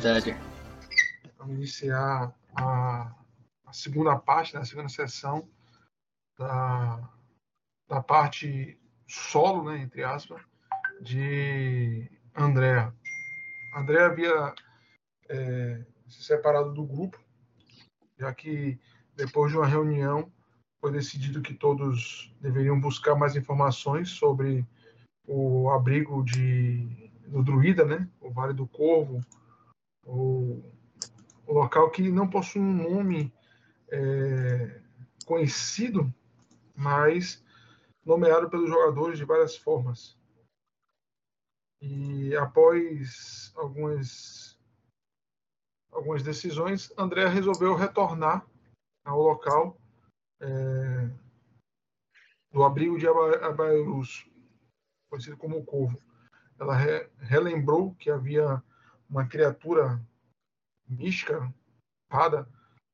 Verdade. Vamos iniciar a, a segunda parte, né, a segunda sessão da, da parte solo, né, entre aspas, de Andréa. André havia é, se separado do grupo, já que depois de uma reunião foi decidido que todos deveriam buscar mais informações sobre o abrigo de, do Druida, né? o Vale do Corvo, o, local que não possui um nome é, conhecido, mas nomeado pelos jogadores de várias formas. E após algumas, algumas decisões, André resolveu retornar ao local é, do abrigo de Abairus, conhecido como o Corvo. Ela re, relembrou que havia uma criatura mística, fada,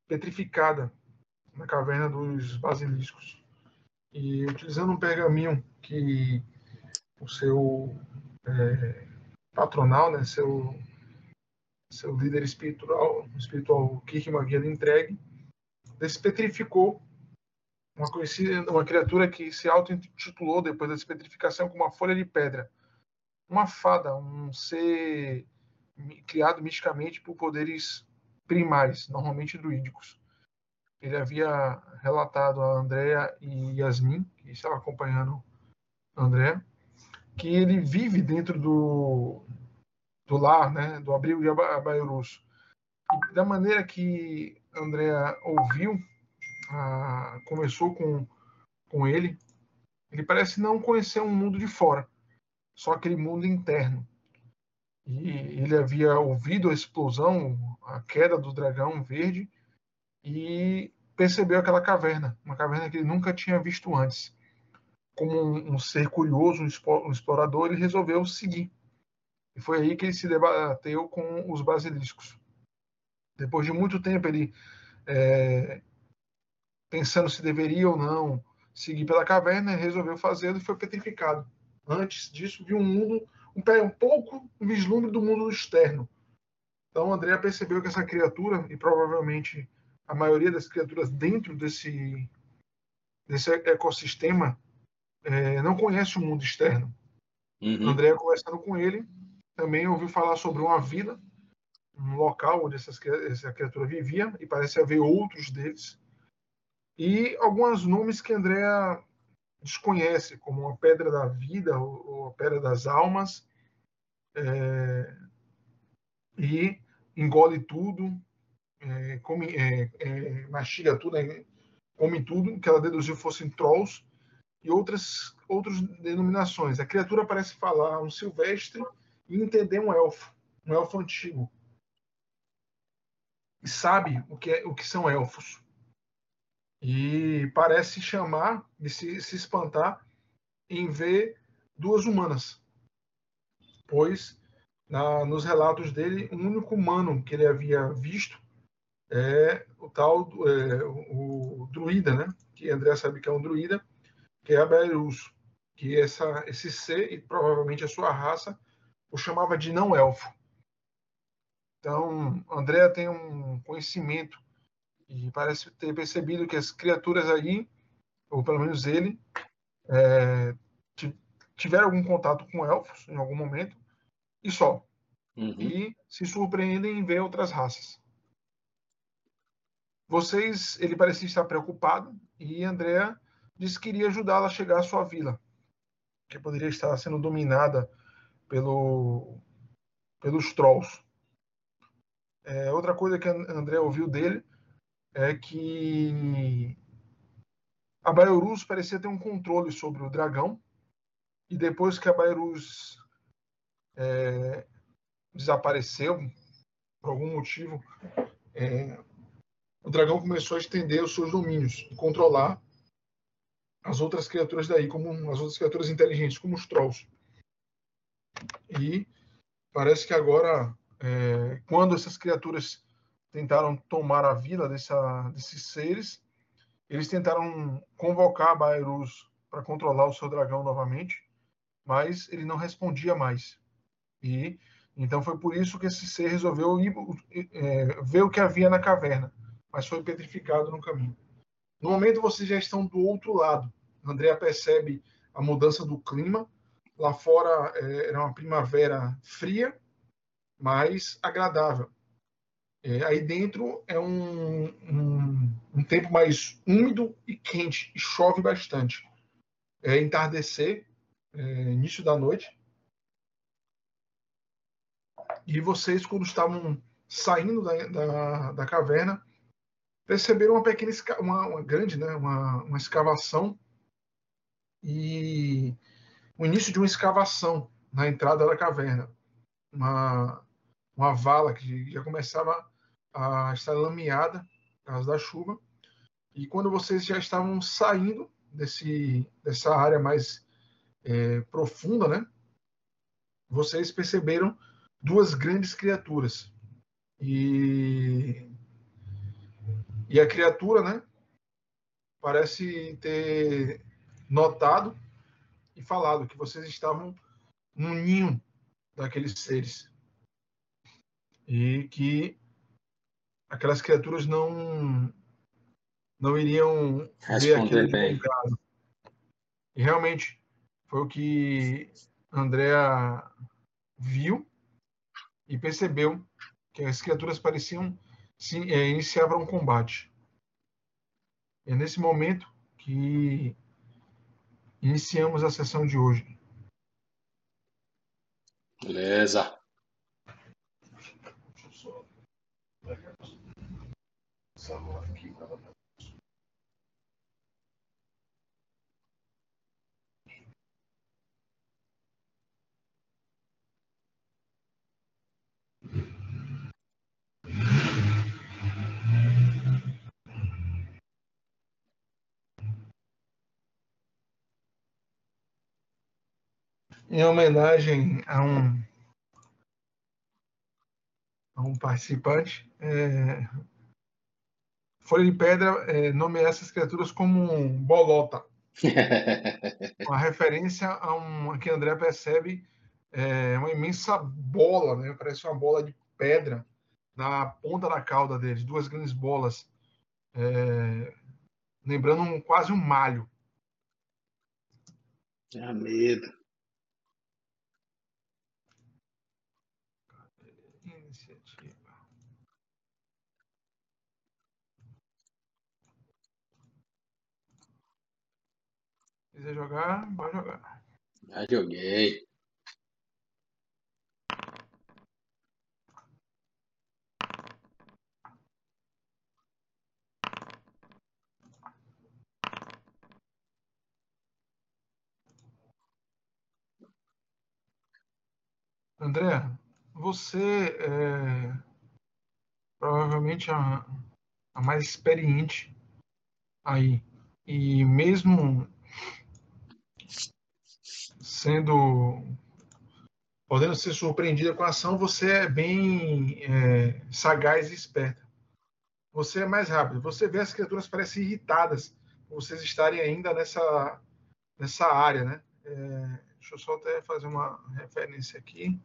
petrificada na caverna dos basiliscos. E utilizando um pergaminho que o seu é, patronal, né, seu, seu líder espiritual, espiritual Kirkman havia entregue, despetrificou uma, conhecida, uma criatura que se auto-intitulou depois da despetrificação como uma folha de pedra. Uma fada, um ser criado misticamente por poderes primais, normalmente druídicos. Ele havia relatado a Andrea e Yasmin, que estavam acompanhando André, que ele vive dentro do, do lar, né, do abrigo de Abairus. Da maneira que Andrea ouviu, ah, conversou com, com ele, ele parece não conhecer um mundo de fora, só aquele mundo interno. E ele havia ouvido a explosão, a queda do dragão verde, e percebeu aquela caverna, uma caverna que ele nunca tinha visto antes como um, um ser curioso, um explorador, ele resolveu seguir. E foi aí que ele se debateu com os basiliscos. Depois de muito tempo, ele é, pensando se deveria ou não seguir pela caverna, resolveu fazê-lo e foi petrificado. Antes disso, viu um mundo, um, um pouco um vislumbre do mundo externo. Então, André percebeu que essa criatura, e provavelmente a maioria das criaturas dentro desse, desse ecossistema, é, não conhece o mundo externo. Uhum. André, conversando com ele, também ouviu falar sobre uma vila, um local onde essas, essa criatura vivia, e parece haver outros deles. E alguns nomes que André desconhece, como a Pedra da Vida ou a Pedra das Almas, é, e engole tudo, é, come, é, é mastiga tudo, né, come tudo, que ela deduziu fossem trolls, e outras, outras denominações. A criatura parece falar um silvestre e entender um elfo, um elfo antigo. E sabe o que, é, o que são elfos. E parece chamar e se, se espantar em ver duas humanas. Pois, na, nos relatos dele, o único humano que ele havia visto é o tal é, o, o druida, né? Que André sabe que é um druida, que é a Beirus, que essa, esse ser, e provavelmente a sua raça, o chamava de não-elfo. Então, André tem um conhecimento e parece ter percebido que as criaturas aí, ou pelo menos ele, é, tiveram algum contato com elfos em algum momento, e só. Uhum. E se surpreendem em ver outras raças. Vocês, ele parecia estar preocupado, e André disse que iria ajudá-la a chegar à sua vila, que poderia estar sendo dominada pelo, pelos trolls. É, outra coisa que André ouviu dele é que a Bairus parecia ter um controle sobre o dragão, e depois que a Bairus é, desapareceu, por algum motivo, é, o dragão começou a estender os seus domínios e controlar as outras criaturas daí, como as outras criaturas inteligentes, como os trolls. E parece que agora, é, quando essas criaturas tentaram tomar a vila dessa, desses seres, eles tentaram convocar Baerus para controlar o seu dragão novamente, mas ele não respondia mais. E Então foi por isso que esse ser resolveu ir, é, ver o que havia na caverna, mas foi petrificado no caminho. No momento vocês já estão do outro lado. Andrea percebe a mudança do clima. Lá fora é, era uma primavera fria, mas agradável. É, aí dentro é um, um, um, tempo mais úmido e quente, e chove bastante. É entardecer, é, início da noite. E vocês, quando estavam saindo da, da, da caverna, perceberam uma pequena, uma, uma grande, né, uma, uma escavação e o início de uma escavação na entrada da caverna. Uma, uma vala que já começava a estar lameada por causa da chuva. E quando vocês já estavam saindo desse, dessa área mais é, profunda, né, vocês perceberam duas grandes criaturas. E, e a criatura, né, parece ter notado e falado que vocês estavam no ninho daqueles seres. E que aquelas criaturas não não iriam Responder ver aquele caso. E realmente foi o que Andrea viu e percebeu que as criaturas pareciam se, é, iniciar para um combate. É nesse momento que iniciamos a sessão de hoje. Beleza. Deixa eu só pegar aqui para em homenagem a um, a um participante, é, Folha de Pedra é, nomeia essas criaturas como um bolota. uma referência a um que André percebe é, uma imensa bola, né? parece uma bola de pedra na ponta da cauda deles, duas grandes bolas, é, lembrando um, quase um malho. Tinha medo. Quiser jogar, pode jogar. Já joguei. André, você é provavelmente a, a mais experiente aí. E mesmo sendo podendo ser surpreendida com a ação, você é bem é, sagaz e esperta. Você é mais rápido. Você vê as criaturas parecem irritadas por vocês estarem ainda nessa, nessa área, né? É, deixa eu só até fazer uma referência aqui.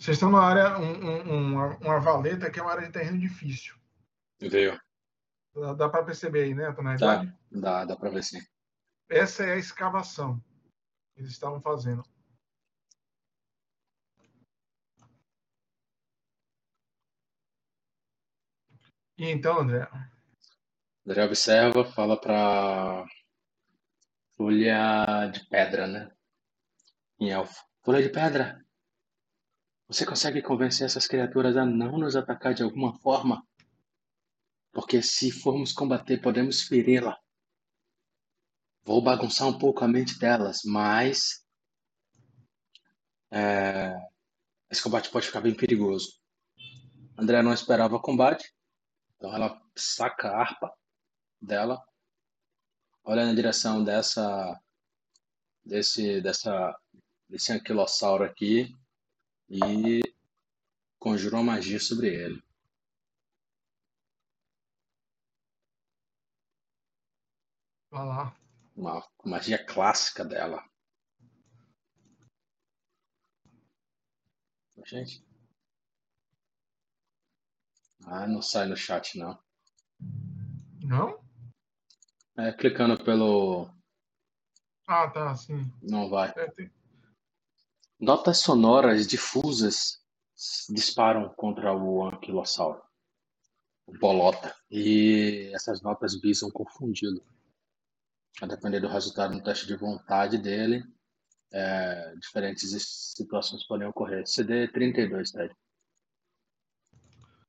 Vocês estão na área, um, um, uma, uma, valeta que é uma área de terreno difícil. Veio. Dá, dá para perceber aí, né, tonalidade? Dá, dá, dá para ver sim. Essa é a escavação que eles estavam fazendo. E então, André? André observa, fala para folha de pedra, né? Em elfo. Folha de pedra, você consegue convencer essas criaturas a não nos atacar de alguma forma? Porque se formos combater, podemos feri-la. Vou bagunçar um pouco a mente delas, mas. É, esse combate pode ficar bem perigoso. André não esperava combate, então ela saca a harpa dela, olha na direção dessa. desse. dessa. desse anquilossauro aqui e conjura uma magia sobre ele. Vai lá. Uma magia clássica dela. Gente. Ah, não sai no chat, não. Não? É, clicando pelo. Ah, tá, sim. Não vai. É, tem- Notas sonoras difusas disparam contra o anquilossauro, o bolota, e essas notas visam confundi-lo. A depender do resultado do teste de vontade dele, é, diferentes situações podem ocorrer. CD 32, Ted.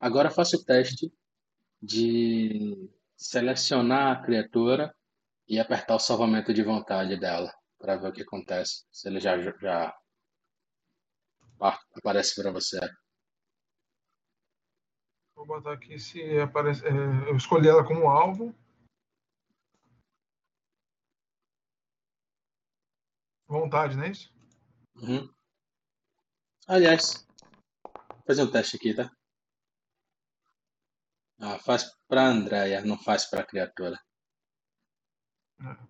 Agora faça o teste de selecionar a criatura e apertar o salvamento de vontade dela, para ver o que acontece. Se ele já, já aparece para você. Vou botar aqui se aparece. é, eu escolhi ela como alvo. Vontade, não é isso? Uhum. Aliás, vou fazer um teste aqui, tá? Ah, faz pra Andréia, não faz pra criatura. Ah,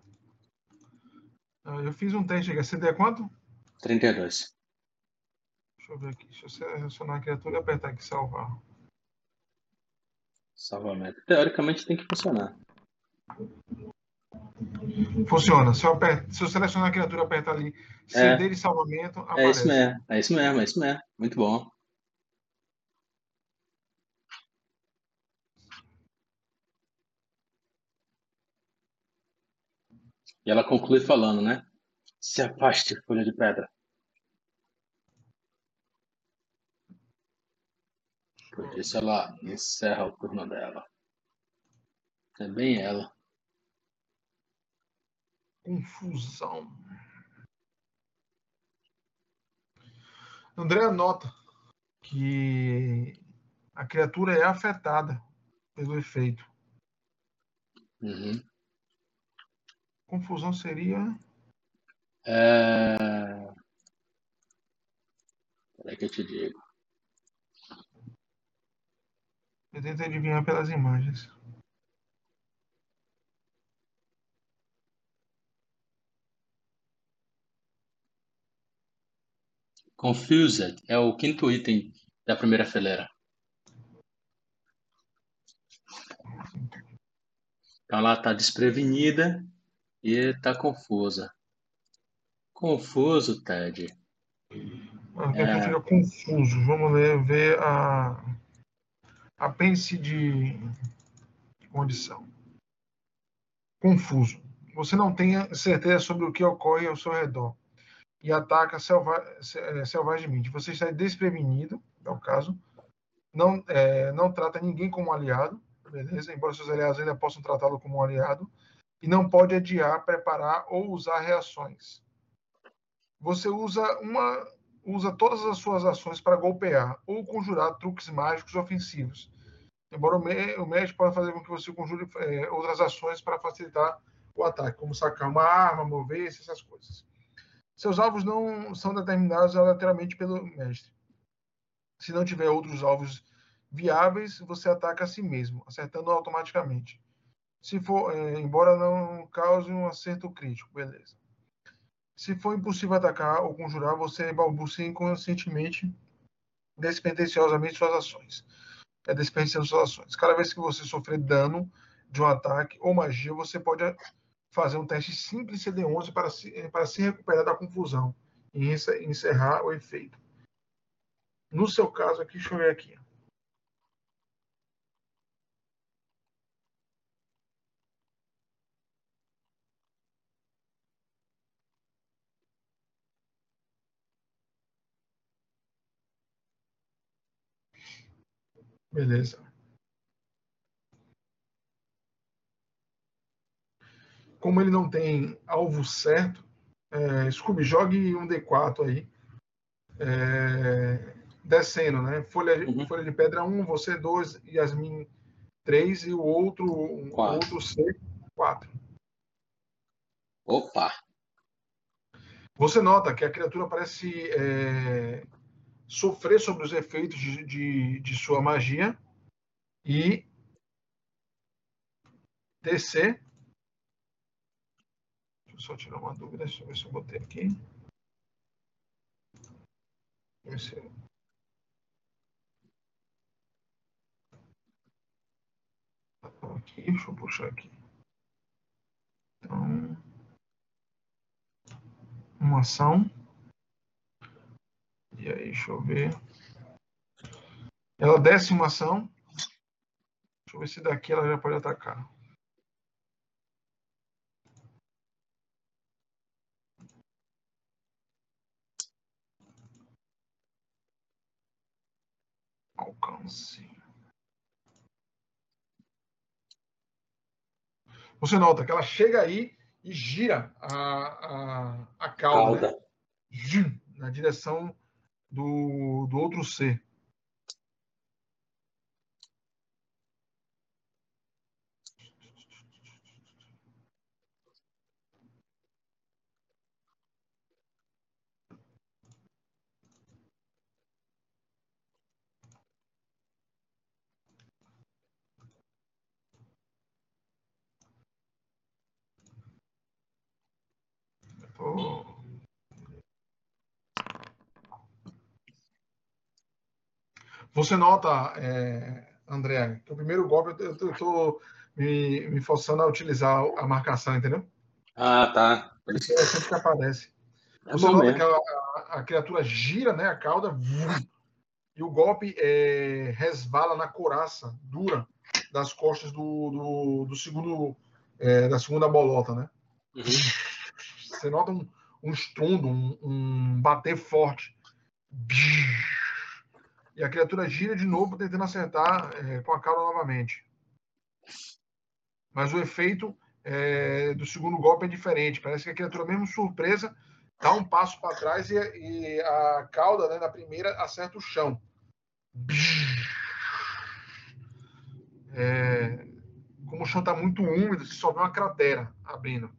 Eu fiz um teste aqui. A CD é quanto? 32. Deixa eu ver aqui. Deixa eu selecionar a criatura e apertar aqui salvar. Salvamento. Teoricamente tem que funcionar. Funciona. Se eu, aperto, se eu selecionar a criatura apertar ali É. CD de salvamento, É aparece. isso mesmo, é isso mesmo, é isso mesmo. Muito bom. E ela conclui falando, né? Se afaste, folha de pedra. Por isso ela encerra o turno dela. É bem ela. Confusão. André anota que a criatura é afetada pelo efeito. Uhum. Confusão seria. É... Peraí que eu te digo. Eu tento adivinhar pelas imagens. Confused é o quinto item da primeira fileira. Então ela está desprevenida e está confusa. Confuso, Ted. A criatura fica confuso. Vamos ler, ver a. Apêndice de de condição. Confuso. Você não tem certeza sobre o que ocorre ao seu redor e ataca selva, selvagemente. Você está desprevenido, é o caso. Não, eh, não trata ninguém como aliado, beleza? Embora seus aliados ainda possam tratá-lo como aliado. E não pode adiar, preparar ou usar reações. Você usa uma usa todas as suas ações para golpear ou conjurar truques mágicos ofensivos. Embora o, médico possa fazer com que você conjure é, outras ações para facilitar o ataque, como sacar uma arma, mover-se, essas coisas. Seus alvos não são determinados aleatoriamente pelo mestre. Se não tiver outros alvos viáveis, você ataca a si mesmo, acertando automaticamente. Se for, é, embora não cause um acerto crítico, beleza. Se for impossível atacar ou conjurar, você balbucia inconscientemente, despretensiosamente suas ações. É desperdiciando suas ações. Cada vez que você sofrer dano de um ataque ou magia, você pode fazer um teste simples CD11 para se, para se recuperar da confusão e encerrar o efeito. No seu caso aqui, deixa eu ver aqui. Beleza. Como ele não tem alvo certo, é, Scooby, jogue um D4 aí. É, descendo, né? Folha, Uhum. folha de pedra 1, você 2, Yasmin 3 e o outro, Quatro. outro C 4. Opa! Você nota que a criatura parece é, sofrer sobre os efeitos de, de, de sua magia e descer. Deixa eu só tirar uma dúvida, deixa eu ver se eu botei aqui. Deixa eu ver se... Aqui, deixa eu puxar aqui. Então, uma ação. E aí, deixa eu ver. Ela desce uma ação. Deixa eu ver se daqui ela já pode atacar. Alcance. Você nota que ela chega aí e gira a, a, a cauda, cauda. Né? na direção do, do outro ser. Você nota, é, André, que o primeiro golpe eu estou me, me, forçando a utilizar a marcação, entendeu? Ah, tá. Isso é sempre que aparece. É Você nota mesmo. que a, a, a, criatura gira, né, a cauda, vum, e o golpe é, resvala na coraça dura das costas do, do, do segundo, é, da segunda bolota, né? Uhum. Você nota um, um estrondo, um, um bater forte. E a criatura gira de novo, tentando acertar é, com a cauda novamente. Mas o efeito é, do segundo golpe é diferente. Parece que a criatura, mesmo surpresa, dá um passo para trás e, e, a cauda né, da primeira acerta o chão. É, como o chão está muito úmido, se vê uma cratera abrindo.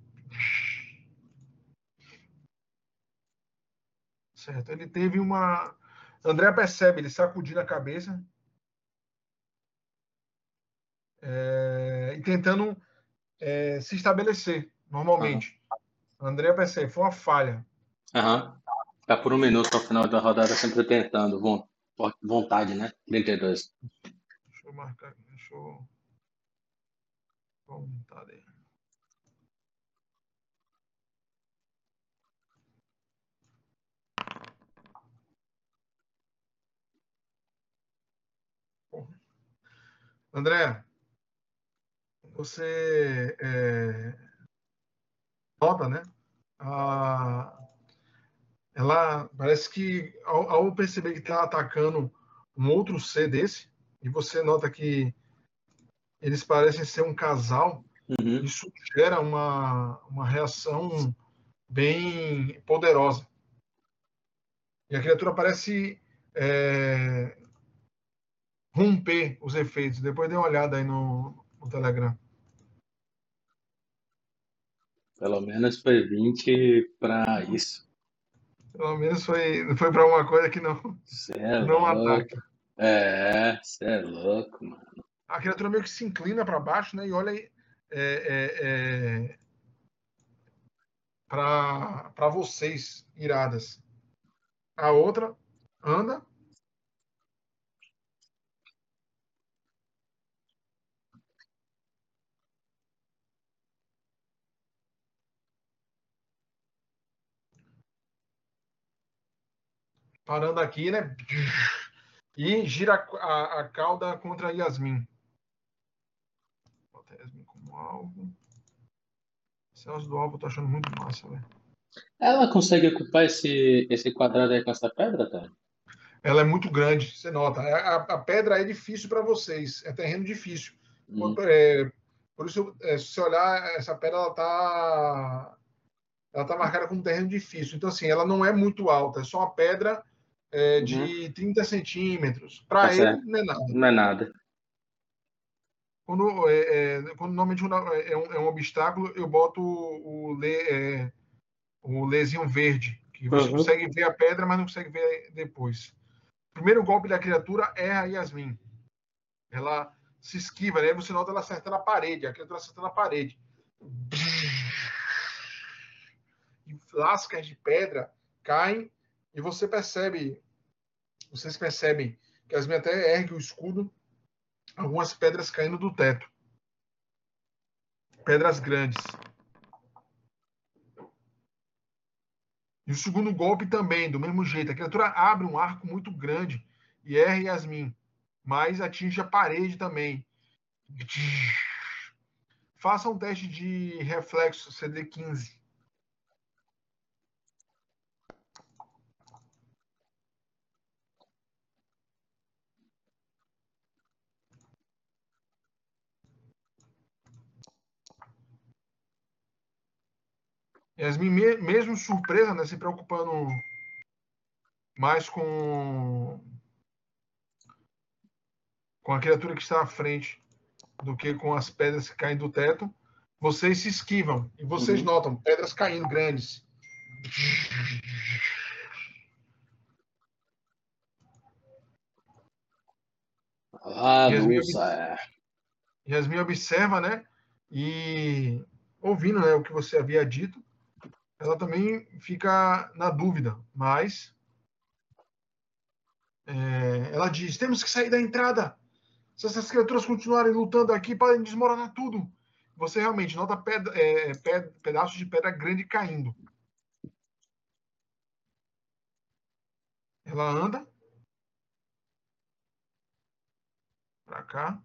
Certo. Ele teve uma André percebe, ele sacudindo a cabeça é, e tentando é, se estabelecer normalmente. Uhum. André percebe, foi uma falha. Aham. Uhum. Ficar por um minuto ao final da rodada sempre tentando. Vontade, né? 32. Deixa eu marcar. Deixa eu. Vontade. André, você é, nota, né? Ah, ela parece que ao, ao perceber que está atacando um outro ser desse, e você nota que eles parecem ser um casal, uhum. isso gera uma, uma reação bem poderosa. E a criatura parece é, romper os efeitos. Depois dê uma olhada aí no, no Telegram. Pelo menos foi 20 para isso. Pelo menos foi, foi para uma coisa que não, é não louco. ataca. É, você é louco, mano. A criatura meio que se inclina para baixo, né? E olha é, é, é, para vocês, iradas. A outra anda, parando aqui, né? E gira a, a cauda contra Yasmin. Bota a Yasmin como alvo. Celso do alvo eu tô achando muito massa, velho. Ela consegue ocupar esse, esse quadrado aí com essa pedra, cara? Ela é muito grande, você nota. A, a pedra é difícil para vocês, é terreno difícil. Hum. É, por isso, é, se você olhar, essa pedra ela tá, ela tá marcada como terreno difícil. Então, assim, ela não é muito alta, é só uma pedra é, de uhum. 30 centímetros. Para tá ele, certo. não é nada. Não é nada. Quando, é, é, quando normalmente é um, é um, obstáculo, eu boto o, o, é, o lezinho verde, que você uhum. consegue ver a pedra, mas não consegue ver depois. primeiro golpe da criatura erra Yasmin. Ela se esquiva, né? Você nota ela acertando a parede, a criatura acertando a parede. E lascas de pedra caem e você percebe, vocês percebem que Yasmin até ergue o escudo, algumas pedras caindo do teto. Pedras grandes. E o segundo golpe também, do mesmo jeito. A criatura abre um arco muito grande e erra Yasmin mas atinge a parede também. Faça um teste de reflexo CD15. Yasmin, mesmo surpresa, né, se preocupando mais com com a criatura que está à frente do que com as pedras que caem do teto, vocês se esquivam e vocês uhum. notam pedras caindo grandes. Ah, Yasmin. Yasmin observa, né? E ouvindo né, o que você havia dito, ela também fica na dúvida, mas é, ela diz: temos que sair da entrada. Se essas criaturas continuarem lutando aqui, podem desmoronar tudo. Você realmente nota pedra, é, ped pedaços de pedra grande caindo. Ela anda para cá.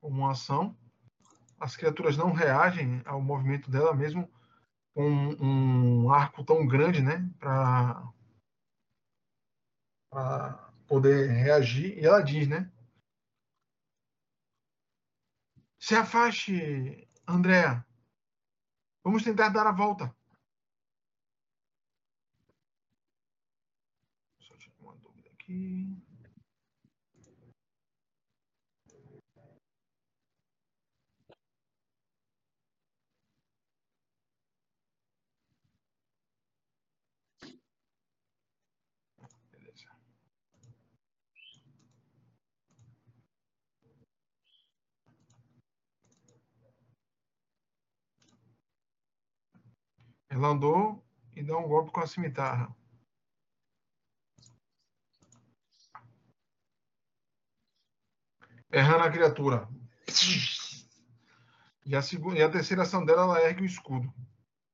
Uma ação. As criaturas não reagem ao movimento dela, mesmo com um, um arco tão grande, né? Para poder reagir. E ela diz, né? Se afaste, Andréa. Vamos tentar dar a volta. Só tirar uma dúvida aqui. Ela andou e deu um golpe com a cimitarra. Errando a criatura. E a, segunda, e a terceira ação dela, ela ergue o escudo.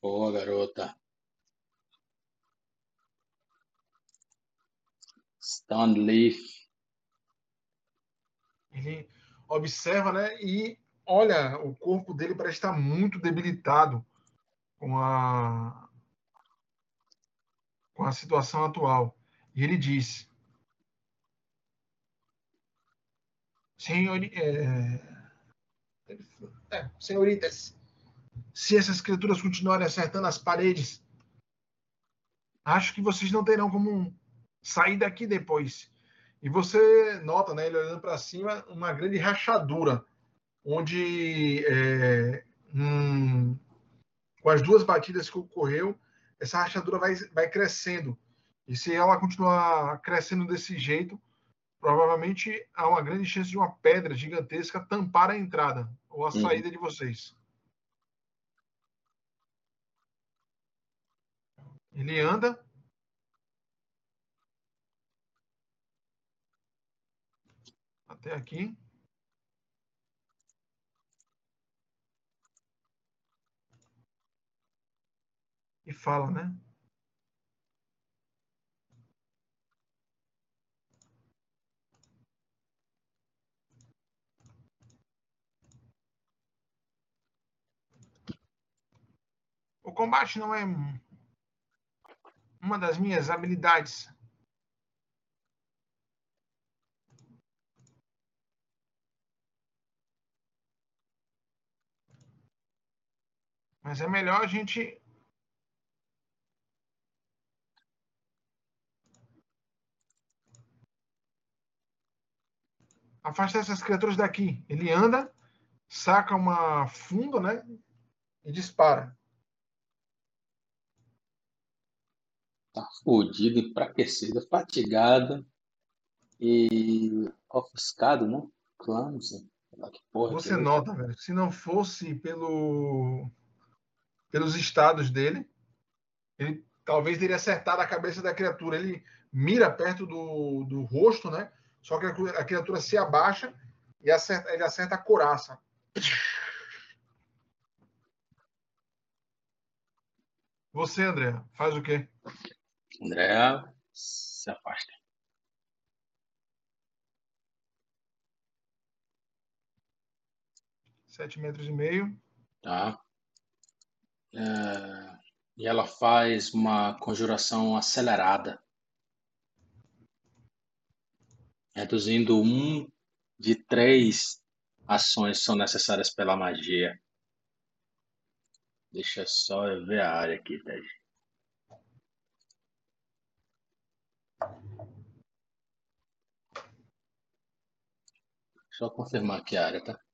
Boa, garota. Stun Leaf. Ele observa, né? E olha, o corpo dele parece estar muito debilitado com a, com a situação atual. E ele diz: Senhor, é, é, senhoritas, se essas criaturas continuarem acertando as paredes, acho que vocês não terão como sair daqui depois. E você nota, né, ele olhando para cima, uma grande rachadura, onde é, um, com as duas batidas que ocorreu, essa rachadura vai, vai crescendo. E se ela continuar crescendo desse jeito, provavelmente há uma grande chance de uma pedra gigantesca tampar a entrada ou a uhum. saída de vocês. Ele anda. Até aqui. E fala, né? O combate não é uma das minhas habilidades. Mas é melhor a gente afasta essas criaturas daqui. Ele anda, saca uma funda, né? E dispara. Tá fudido, enfraquecido, fatigado e ofuscado, né? Clumsy. porra Você é nota, velho, se não fosse pelo pelos estados dele, ele talvez teria acertado a cabeça da criatura. Ele mira perto do, do rosto, né? Só que a, cri- a criatura se abaixa e acerta, ele acerta a coraça. Você, André, faz o quê? André se afasta. Sete metros e meio. Tá? É, E ela faz uma conjuração acelerada, reduzindo um de três ações são necessárias pela magia. Deixa só eu ver a área aqui, Ted. Só confirmar aqui a área, tá?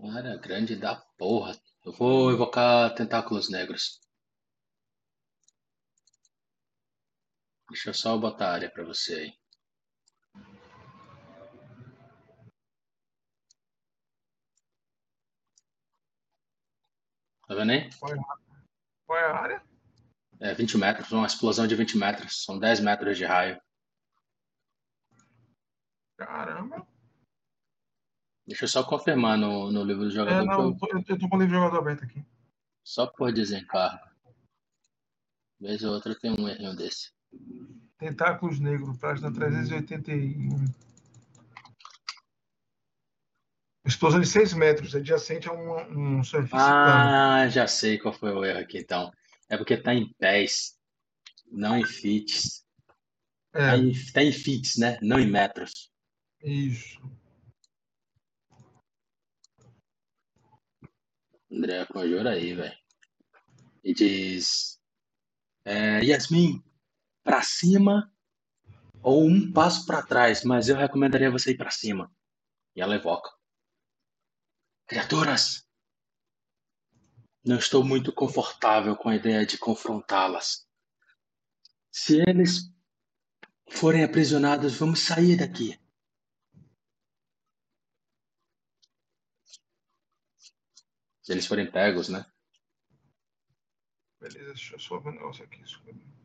Área grande da porra. Eu vou evocar tentáculos negros. Deixa eu só botar a área pra você aí. Tá vendo aí? Qual é a área? É 20 metros, uma explosão de 20 metros. São 10 metros de raio. Caramba. Deixa eu só confirmar no, no livro do É, jogador. não, que eu tô, eu tô com o livro de jogador aberto aqui. Só por desencargo. Vez ou outra tem um errinho desse. Tentáculos Negro, página 381. Explosão de 6 metros, adjacente a um, um plano. Ah, já sei qual foi o erro aqui então. É porque tá em pés, não em fits. Tá É, em, tá em fits, né? Não em metros. isso. André, conjura aí, velho. E diz: é, Yasmin, pra cima ou um passo pra trás, mas eu recomendaria você ir pra cima. E ela evoca: Criaturas! Não estou muito confortável com a ideia de confrontá-las. Se eles forem aprisionados, vamos sair daqui. Eles forem pegos, né? Beleza, deixa eu só ver um negócio aqui. Dente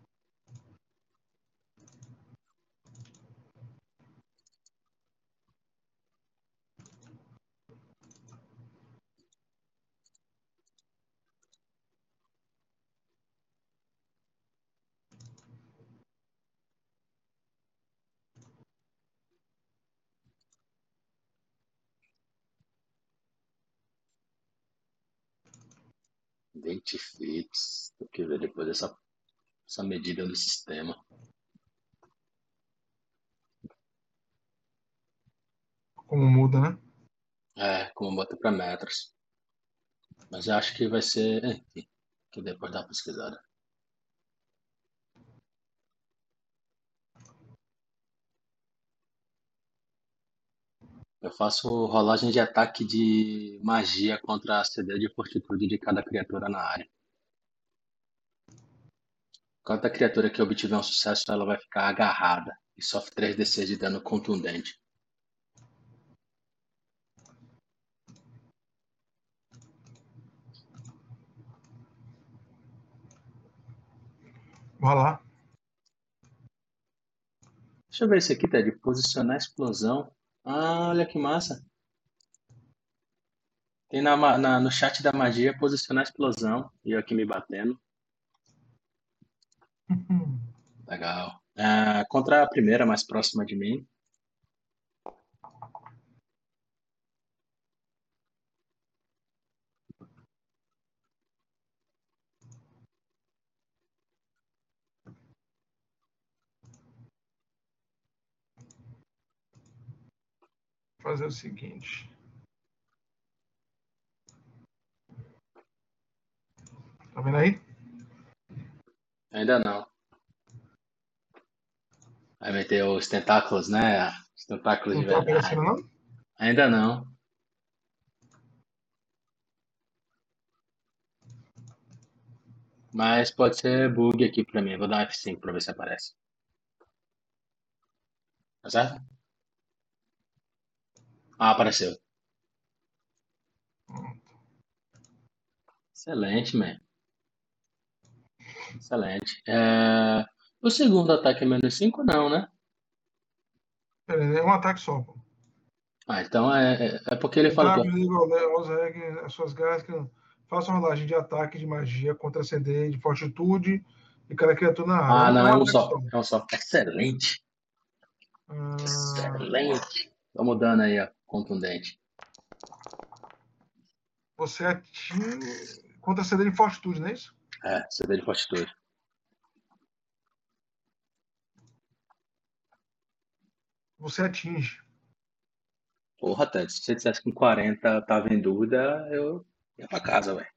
fits. Tem que ver depois essa, essa medida do sistema. Como muda, né? É, como bota para metros. Mas eu acho que vai ser. que- que depois dá uma pesquisada. Eu faço rolagem de ataque de magia contra a CD de fortitude de cada criatura na área. Cada criatura que obtiver um sucesso, ela vai ficar agarrada e sofre 3d6 de dano contundente. Vai lá. Deixa eu ver esse aqui, Ted. Posicionar explosão. Ah, olha que massa. Tem na, na- no chat da magia posicionar explosão. E eu aqui me batendo. Legal. Ah, contra a primeira mais próxima de mim. Fazer o seguinte. Tá vendo aí? Ainda não. Vai meter os tentáculos, né? Os tentáculos Não de tá verdade. aparecendo, não? Ainda não. Mas pode ser bug aqui pra mim. Vou dar um F5 pra ver se aparece. Tá certo? Ah, apareceu. Excelente, man. Excelente. É, O segundo ataque é menos 5, não, né? É um ataque só, pô. Ah, então é, é, é porque ele fala. Trago igual aos regras, as suas garras que faça uma rolagem de ataque de magia contra de fortitude e cada criatura na área. Ah, não, é um ataque só. É um só. Excelente. Ah, Excelente. Vamos dando aí, ó. Contundente. você atinge contra CD de fortitude, não é isso? É, CD de fortitude. Você atinge. Porra, Ted, se você dissesse que com 40 tava em dúvida, eu ia pra casa, velho.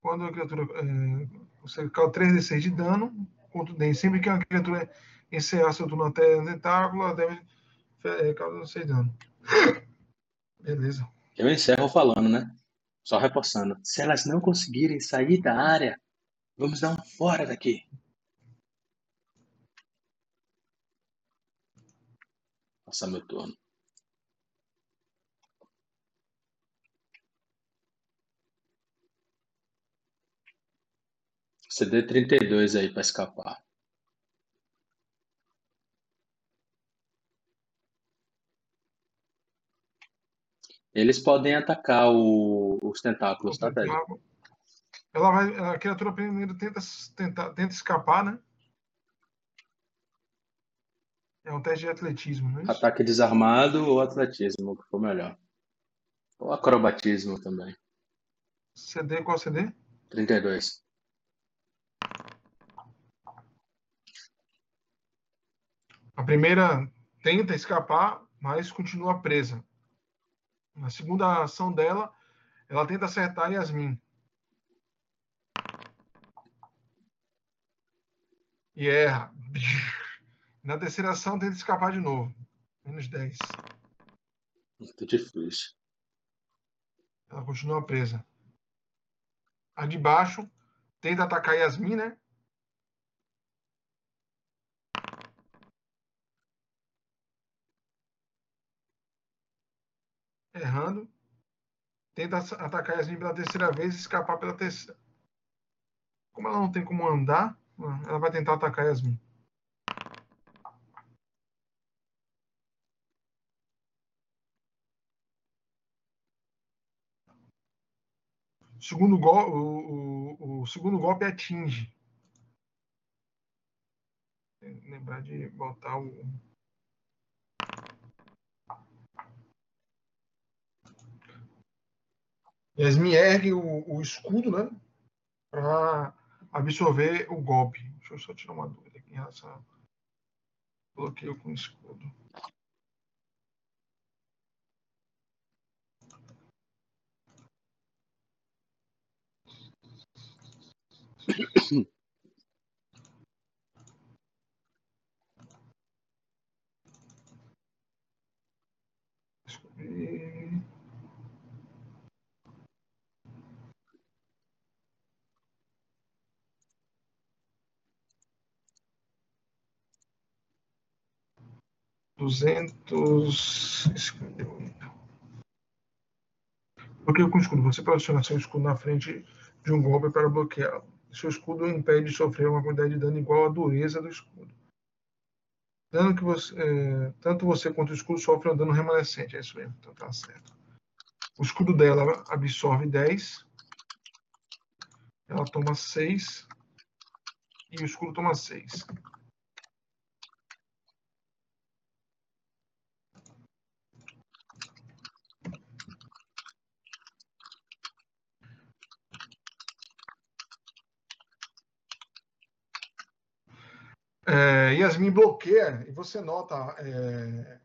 Quando a criatura. é, você causa 3d6 de dano contundente. Sempre que uma criatura encerrar seu turno até o tentáculo, ela deve é, causar 6 de dano. Beleza. Eu encerro falando, né? Só reforçando. Se elas não conseguirem sair da área, vamos dar um fora daqui. Passar meu turno. CD 32 aí pra escapar. Eles podem atacar o- os tentáculos, tá, Ted? Ela vai, a criatura primeiro tenta, tenta, tenta escapar, né? É um teste de atletismo, não é isso? Ataque desarmado ou atletismo, o que for melhor. Ou acrobatismo também. CD, qual CD? 32. A primeira tenta escapar, mas continua presa. Na segunda ação dela, ela tenta acertar Yasmin. E erra. Na terceira ação, tenta escapar de novo. Menos 10. Muito difícil. Ela continua presa. A de baixo tenta atacar Yasmin, né? Errando. Tenta atacar Yasmin pela terceira vez e escapar pela terceira. Como ela não tem como andar, ela vai tentar atacar Yasmin. Segundo, o, o- o segundo golpe atinge. Lembrar de botar o. Yasmin ergue o, o escudo, né? Para absorver o golpe. Deixa eu só tirar uma dúvida aqui em relação a bloqueio com escudo. Descobrir. Duzentos cinquenta e oito. Bloqueio com escudo. Você posiciona seu escudo na frente de um golpe para bloqueá-lo. Seu escudo impede de sofrer uma quantidade de dano igual à dureza do escudo. Dano que você, é, tanto você quanto o escudo sofrem um dano remanescente. É isso mesmo, então tá certo. O escudo dela absorve 10. Ela toma 6. E o escudo toma 6. É, Yasmin bloqueia e você nota, é,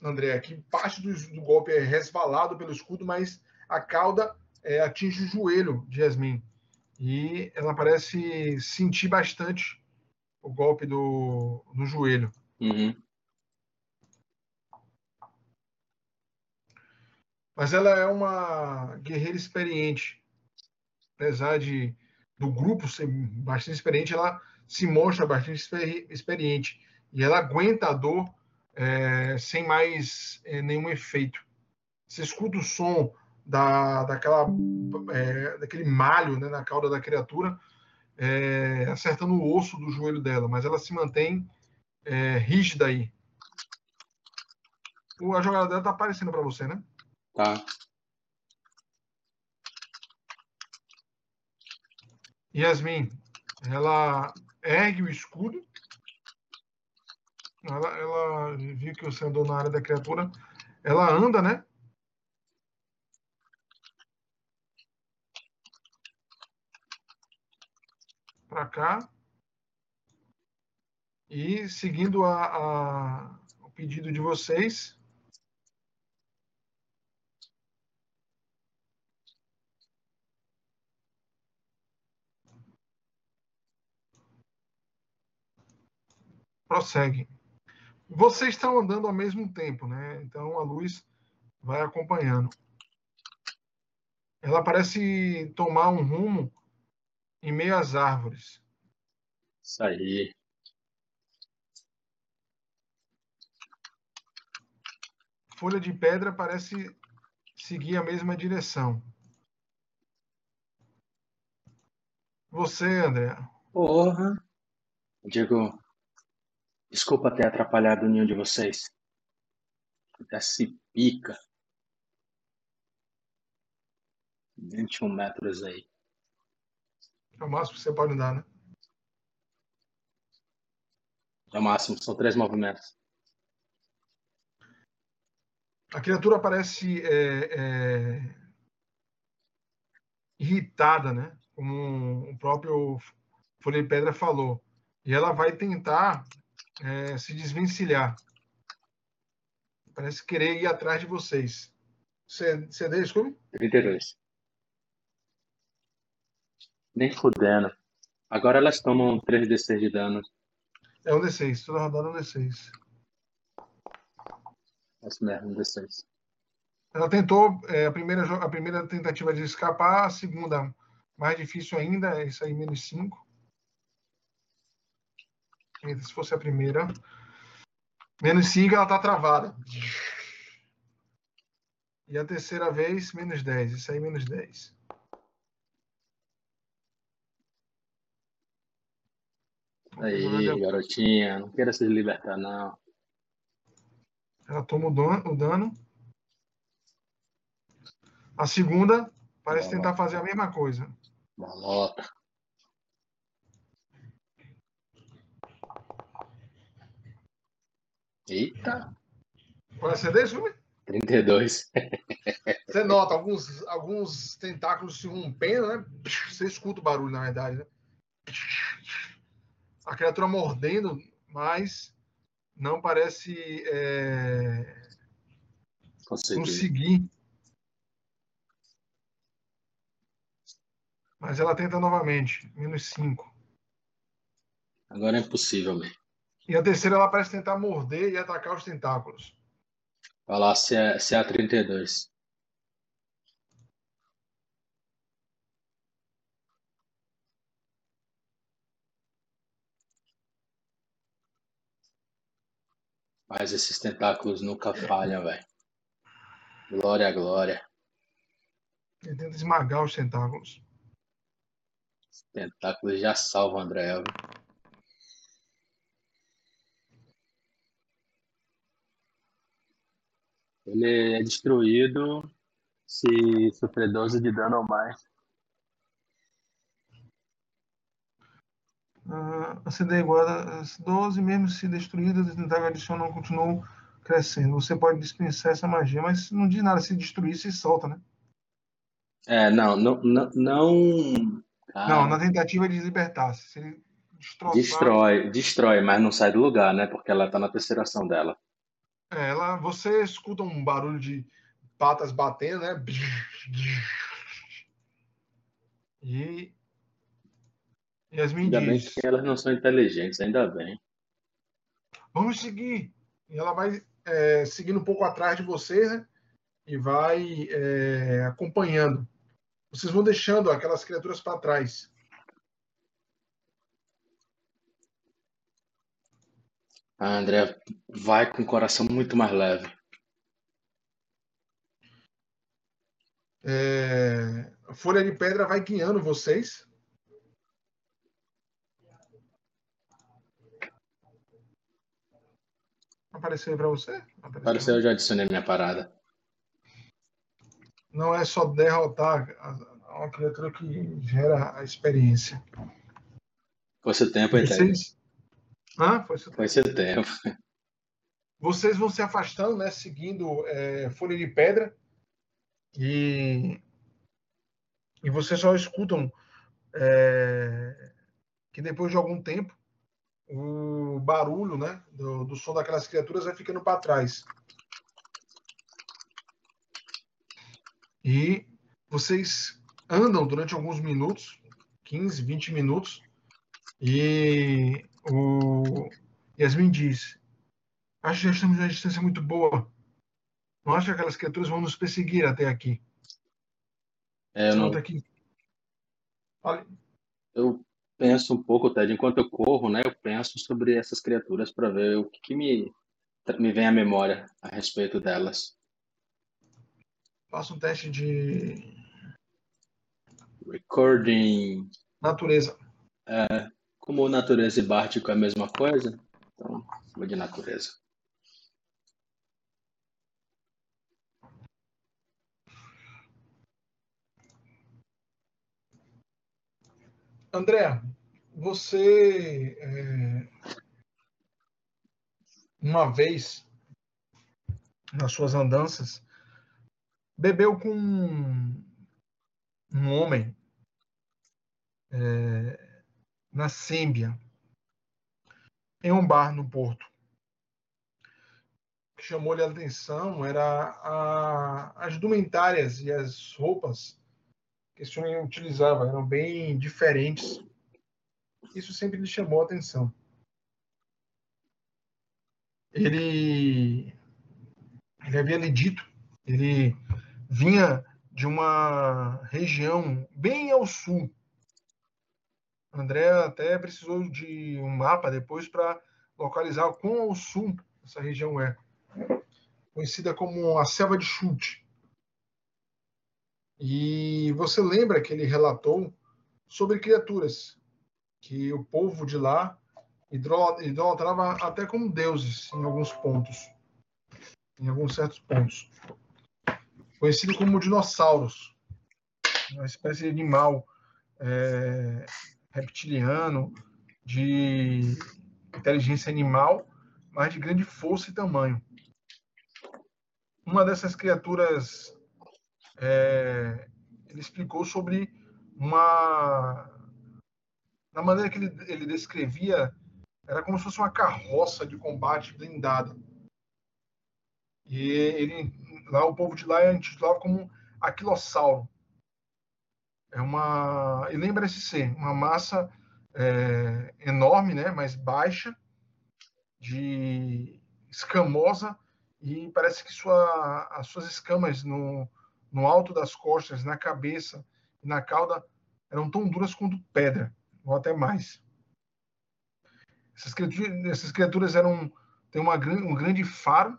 André, que parte do, do golpe é resvalado pelo escudo, mas a cauda é, atinge o joelho de Yasmin. E ela parece sentir bastante o golpe do, do joelho. Uhum. Mas ela é uma guerreira experiente. Apesar de do grupo ser bastante experiente, ela se mostra bastante experiente. E ela aguenta a dor é, sem mais é, nenhum efeito. Você escuta o som da, daquela, é, daquele malho né, na cauda da criatura, é, acertando o osso do joelho dela, mas ela se mantém é, rígida aí. A jogada dela tá aparecendo para você, né? Tá. Yasmin, ela ergue o escudo. Ela, ela viu que você andou na área da criatura. Ela anda, né? Para cá. E seguindo a, a, o pedido de vocês, prossegue. Vocês estão andando ao mesmo tempo, né? Então a luz vai acompanhando. Ela parece tomar um rumo em meio às árvores. Isso aí. Folha de pedra parece seguir a mesma direção. Você, André. Porra. Diego, Desculpa ter atrapalhado o ninho de vocês. Até se pica. 21 metros aí. É o máximo que você pode dar, né? É o máximo, são três movimentos. A criatura parece é, é, irritada, né? Como o próprio Folha de Pedra falou. E ela vai tentar é, se desvencilhar. Parece querer ir atrás de vocês. CD, desculpe? 32. Nem fudendo. Agora elas tomam 3d6 de dano. É um D6, toda rodada é um D6. É isso mesmo, um D6. Ela tentou, é, a, primeira, a primeira tentativa de escapar, a segunda mais difícil ainda, é isso aí, menos 5 se fosse a primeira. Menos 5, ela está travada. E a terceira vez, menos 10. Isso aí, menos 10. Aí, garotinha, não queira se libertar, não. Ela toma o dano. A segunda parece tentar fazer a mesma coisa. Malota. Eita! Qual é a CD, filme? 32. Você nota alguns, alguns tentáculos se rompendo, né? Você escuta o barulho, na verdade, né? A criatura mordendo, mas não parece é... conseguir. Mas ela tenta novamente. Menos 5. Agora é impossível, mesmo. E a terceira ela parece tentar morder e atacar os tentáculos. Vai lá, CA, CA32. Mas esses tentáculos nunca falham, velho. Glória a glória. Ele tenta esmagar os tentáculos. Os tentáculos já salvam o André. Véio. Ele é destruído se sofrer 12 de dano ou mais. Uh, a CD é igual a 12, mesmo se destruída, as tentáculos adicionam continuam crescendo. Você pode dispensar essa magia, mas não diz nada. Se destruir, se solta, né? É, não, não, não. Não, não na tentativa de libertar. Se ele destroçar... Destrói, destrói, mas não sai do lugar, né? Porque ela tá na terceira ação dela. É, ela, você escuta um barulho de patas batendo, né? E Yasmin Ainda bem que elas não são inteligentes, ainda bem. Vamos seguir. E ela vai é, seguindo um pouco atrás de vocês, né? E vai é, acompanhando. Vocês vão deixando aquelas criaturas para trás. A André vai com o coração muito mais leve. É, a Folha de Pedra vai guiando vocês. Apareceu aí para você? Apareceu. Apareceu, eu já adicionei minha parada. Não é só derrotar uma criatura que gera a experiência. Foi seu tempo? Vocês... Hã? Foi seu Foi seu tempo. vocês vão se afastando, né, seguindo é, Folha de Pedra e e vocês só escutam é, que depois de algum tempo o barulho, né, do, do som daquelas criaturas vai ficando para trás e vocês andam durante alguns minutos, 15, 20 minutos e o Yasmin diz Acho que já estamos numa distância muito boa. Não acho que aquelas criaturas vão nos perseguir até aqui. É, eu, não, aqui. Olha, eu penso um pouco, Ted, enquanto eu corro, né? Eu penso sobre essas criaturas para ver o que, que me, me vem à memória a respeito delas. faça um teste de Recording. natureza. Como natureza e Bártico é a mesma coisa, então vou de natureza. André, você é, uma vez nas suas andanças bebeu com um homem é, na Sêmbia em um bar no Porto. O que chamou-lhe a atenção era a, as indumentárias e as roupas que esse homem utilizava, eram bem diferentes. Isso sempre lhe chamou a atenção. Ele, ele havia lhe dito, ele vinha de uma região bem ao sul. André até precisou de um mapa depois para localizar o quão ao sul essa região é. Conhecida como a Selva de Chute. E você lembra que ele relatou sobre criaturas que o povo de lá idolatrava até como deuses em alguns pontos, em alguns certos pontos. Conhecido como dinossauros, uma espécie de animal é, reptiliano, de inteligência animal, mas de grande força e tamanho. Uma dessas criaturas é, ele explicou sobre uma na maneira que ele, ele descrevia era como se fosse uma carroça de combate blindada e ele lá o povo de lá intitulava como aquilossauro é uma e lembra-se ser uma massa é, enorme né mais baixa de escamosa e parece que sua, as suas escamas no, no alto das costas, na cabeça e na cauda eram tão duras quanto pedra, ou até mais. Essas criaturas, essas criaturas eram têm uma, um grande faro,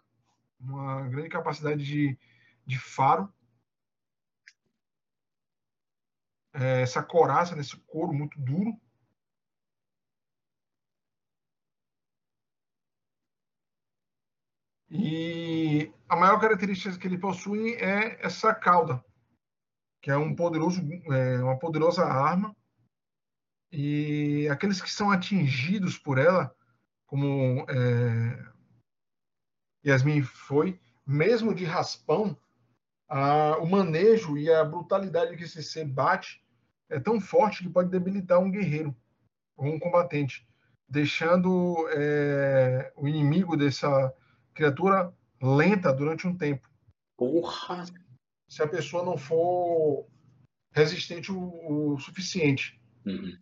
uma grande capacidade de, de faro. É, essa coraça nesse couro muito duro. E a maior característica que ele possui é essa cauda, que é um poderoso, é, uma poderosa arma. E aqueles que são atingidos por ela, como é, Yasmin foi, mesmo de raspão, a, o manejo e a brutalidade que esse ser bate é tão forte que pode debilitar um guerreiro ou um combatente, deixando é, o inimigo dessa criatura lenta durante um tempo. Porra! Se a pessoa não for resistente o, o suficiente. Uhum.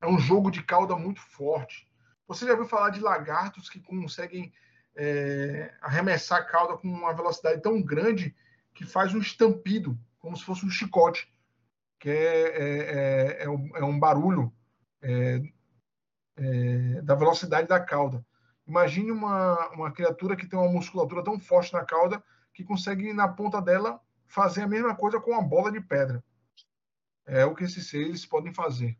é um jogo de cauda muito forte. Você já ouviu falar de lagartos que conseguem é, arremessar a cauda com uma velocidade tão grande que faz um estampido, como se fosse um chicote, que é, é, é, é um, é um, barulho é, é, da velocidade da cauda. Imagine uma, uma criatura que tem uma musculatura tão forte na cauda que consegue, na ponta dela, fazer a mesma coisa com uma bola de pedra. É o que esses seres podem fazer.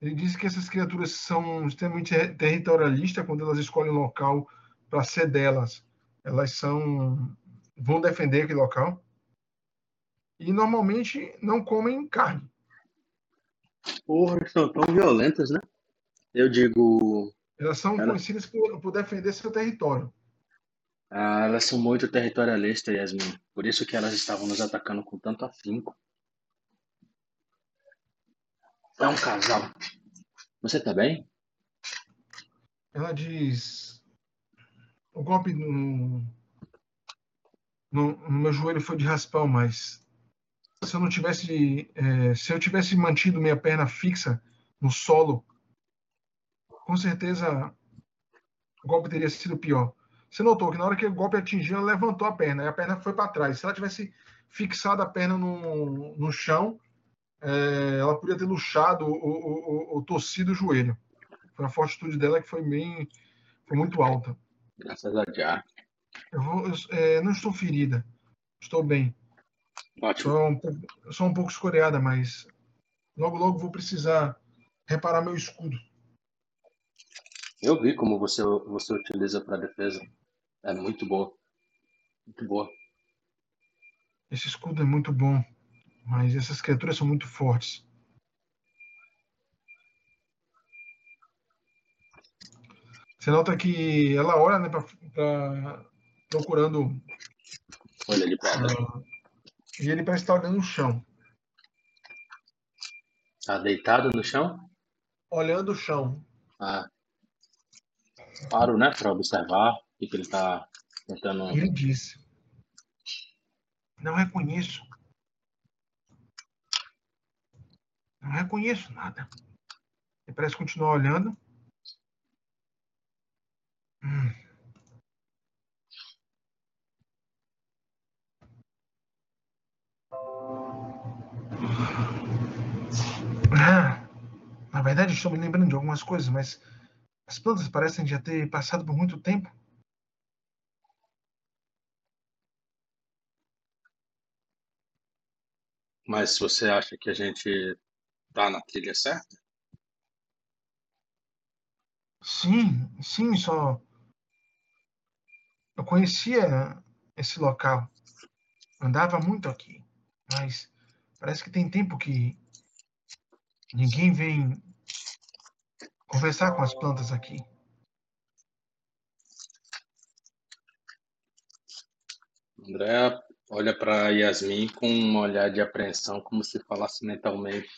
Ele diz que essas criaturas são extremamente territorialistas quando elas escolhem um local para ser delas. Elas são vão defender aquele local e normalmente não comem carne. Porra, são tão violentas, né? Eu digo. Elas são Ela... conhecidas por, por defender seu território. Ah, elas são muito territorialistas, Yasmin. Por isso que elas estavam nos atacando com tanto afinco. É um casal. Você tá bem? Ela diz. O golpe no, no, meu joelho foi de raspão, mas se eu não tivesse, é, se eu tivesse mantido minha perna fixa no solo, com certeza o golpe teria sido pior. Você notou que na hora que o golpe atingiu, ela levantou a perna, e a perna foi para trás. Se ela tivesse fixado a perna no, no chão, é, ela podia ter luxado ou, ou, ou, torcido o joelho. Foi a fortitude dela que foi bem, foi muito alta. Graças a Deus. Eu, vou, eu é, não estou ferida, estou bem. Ótimo. Sou um, pouco, sou um pouco escoreada, mas logo, logo vou precisar reparar meu escudo. Eu vi como você, você utiliza para defesa. É muito boa. Muito boa. Esse escudo é muito bom, mas essas criaturas são muito fortes. Você nota que ela olha né, pra procurando. Olha ali para uh, E ele parece estar olhando no chão. Tá deitado no chão? Olhando o chão. Ah. Paro, né, para observar o que ele está tentando. Ele disse: Não reconheço. Não reconheço nada. Ele parece continuar olhando. Hum. Verdade, estou me lembrando de algumas coisas, mas as plantas parecem já ter passado por muito tempo. Mas você acha que a gente está na trilha certa? Sim, sim, só. Eu conhecia esse local. Andava muito aqui. Mas parece que tem tempo que ninguém vem conversar com as plantas aqui. André olha para Yasmin com um olhar de apreensão, como se falasse mentalmente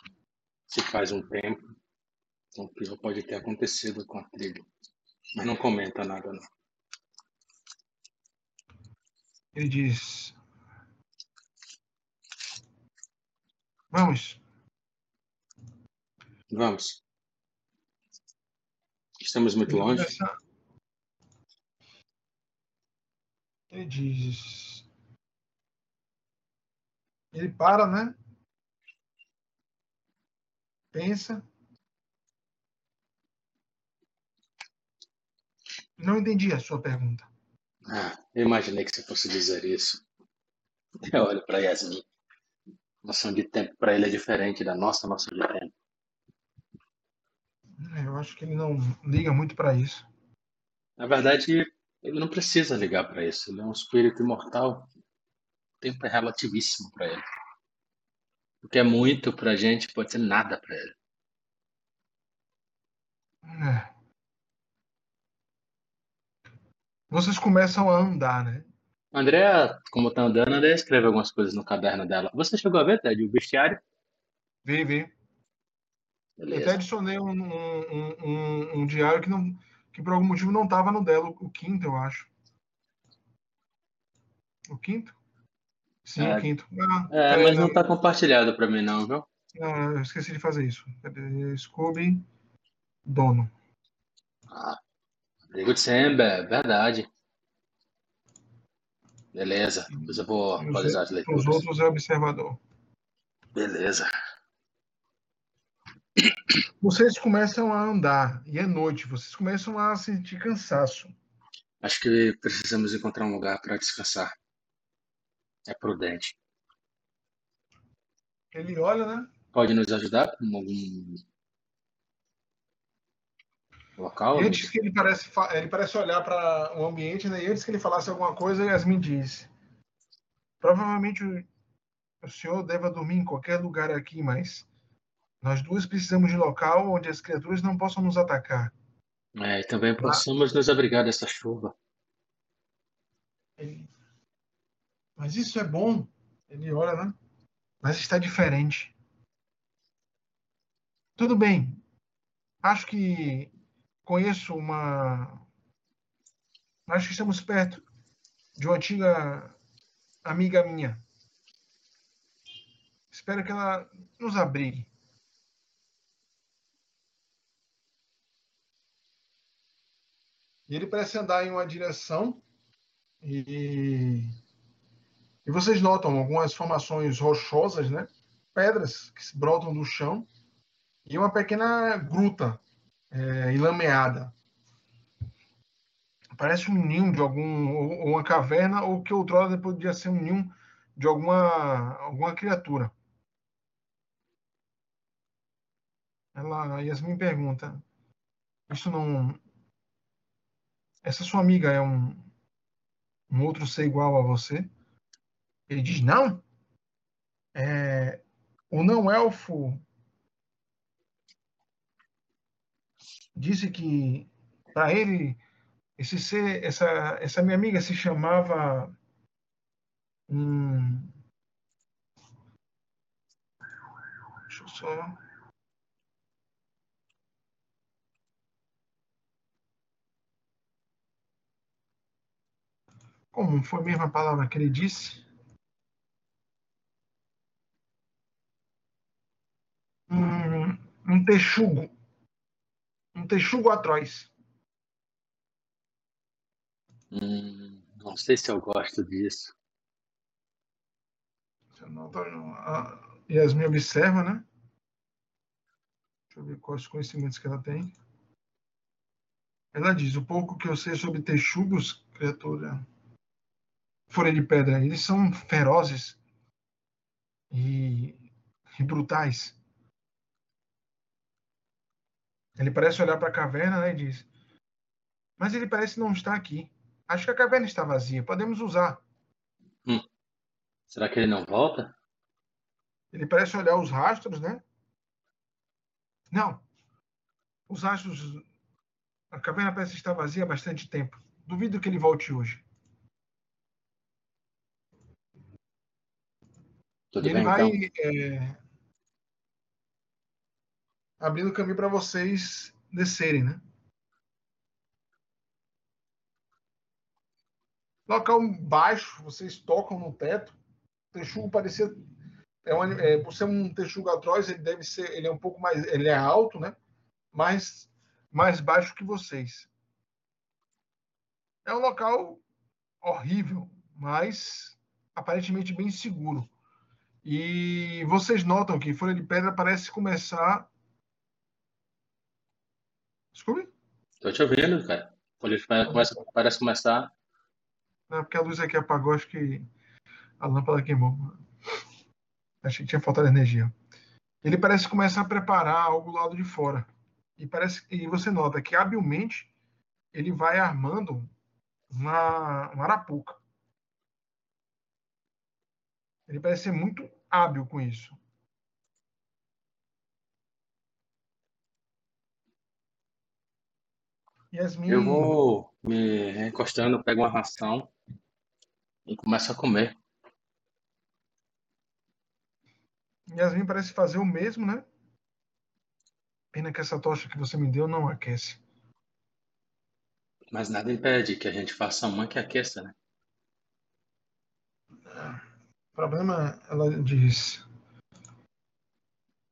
se faz um tempo. Então, o pior pode ter acontecido com a trilha. Mas não comenta nada, não. Ele diz: Vamos. Vamos. Estamos muito longe. Ele diz. Ele para, né? Pensa. Não entendi a sua pergunta. Ah, eu imaginei que você fosse dizer isso. Eu olho para Yasmin noção de tempo para ele é diferente da nossa noção de tempo. É, eu acho que ele não liga muito para isso. Na verdade, ele não precisa ligar para isso. Ele é um espírito imortal. O tempo é relativíssimo para ele. O que é muito para a gente pode ser nada para ele. É. Vocês começam a andar, né? Andréa, como tá andando, Andréa escreve algumas coisas no caderno dela. Você chegou a ver, Ted, o bestiário? Vi, vi. Eu até adicionei um, um, um, um, diário que, não, que por algum motivo não estava no dela, o quinto, eu acho. O quinto? Sim, É, o quinto. Ah, é, peraí, mas não, não tá compartilhado pra mim não, viu? não, eu esqueci de fazer isso. Scooby, dono. Ah, Abrigo de Sember, verdade. Beleza, depois eu vou os, atualizar as os leituras. outros é observador. Beleza. Vocês começam a andar e é noite. Vocês começam a sentir cansaço. Acho que precisamos encontrar um lugar para descansar. É prudente. Ele olha, né? Pode nos ajudar com algum local? E antes que ele parece, ele parece olhar para o ambiente, né? E antes que ele falasse alguma coisa, Yasmin diz: Provavelmente o, o senhor deva dormir em qualquer lugar aqui, mas nós duas precisamos de local onde as criaturas não possam nos atacar. É, e também possamos nos abrigar dessa chuva. Ele, mas isso é bom. Ele olha, né? Mas está diferente. Tudo bem. Acho que conheço uma. Acho que estamos perto de uma antiga amiga minha. Espero que ela nos abrigue. E ele parece andar em uma direção e, e vocês notam algumas formações rochosas, né? Pedras que se brotam do chão e uma pequena gruta é, enlameada. Parece um ninho de algum ou uma caverna ou que outrora podia ser um ninho de alguma alguma criatura. Ela Yasmin pergunta: Isso não essa sua amiga é um, um outro ser igual a você? Ele diz, não. É, o não-elfo disse que, para ele, esse ser, essa, essa minha amiga se chamava... Hum, deixa eu só... Como foi a mesma palavra que ele disse? Um, um texugo. Um texugo atroz. Hum, não sei se eu gosto disso. Você nota, a Yasmin observa, né? Deixa eu ver quais os conhecimentos que ela tem. Ela diz: o pouco que eu sei sobre texugos, criatura folha de pedra, eles são ferozes e, e brutais. Ele parece olhar para a caverna né, e diz: Mas ele parece não estar aqui. Acho que a caverna está vazia. Podemos usar. Será que ele não volta? Ele parece olhar os rastros, né? Não. Os rastros. A caverna parece estar vazia há bastante tempo. Duvido que ele volte hoje. Tudo ele bem, vai então? é, abrindo caminho para vocês descerem, né? Local baixo, vocês tocam no teto. O texugo parecia é um, é, por ser um texugo atroz, ele deve ser, ele é um pouco mais, ele é alto, né? Mais mais baixo que vocês. É um local horrível, mas aparentemente bem seguro. E vocês notam que Folha de Pedra parece começar. Desculpe? Tô te ouvindo, cara. Folha de Pedra começa, parece começar. Não, porque a luz aqui apagou, acho que a lâmpada queimou. Achei que tinha faltado energia. Ele parece começar a preparar algo do lado de fora. E, parece, e você nota que habilmente ele vai armando uma, uma arapuca. Ele parece ser muito hábil com isso. Yasmin, Eu vou me encostando, pego uma ração e começo a comer. Yasmin parece fazer o mesmo, né? Pena que essa tocha que você me deu não aquece. Mas nada impede que a gente faça uma que aqueça, né? Problema, ela diz.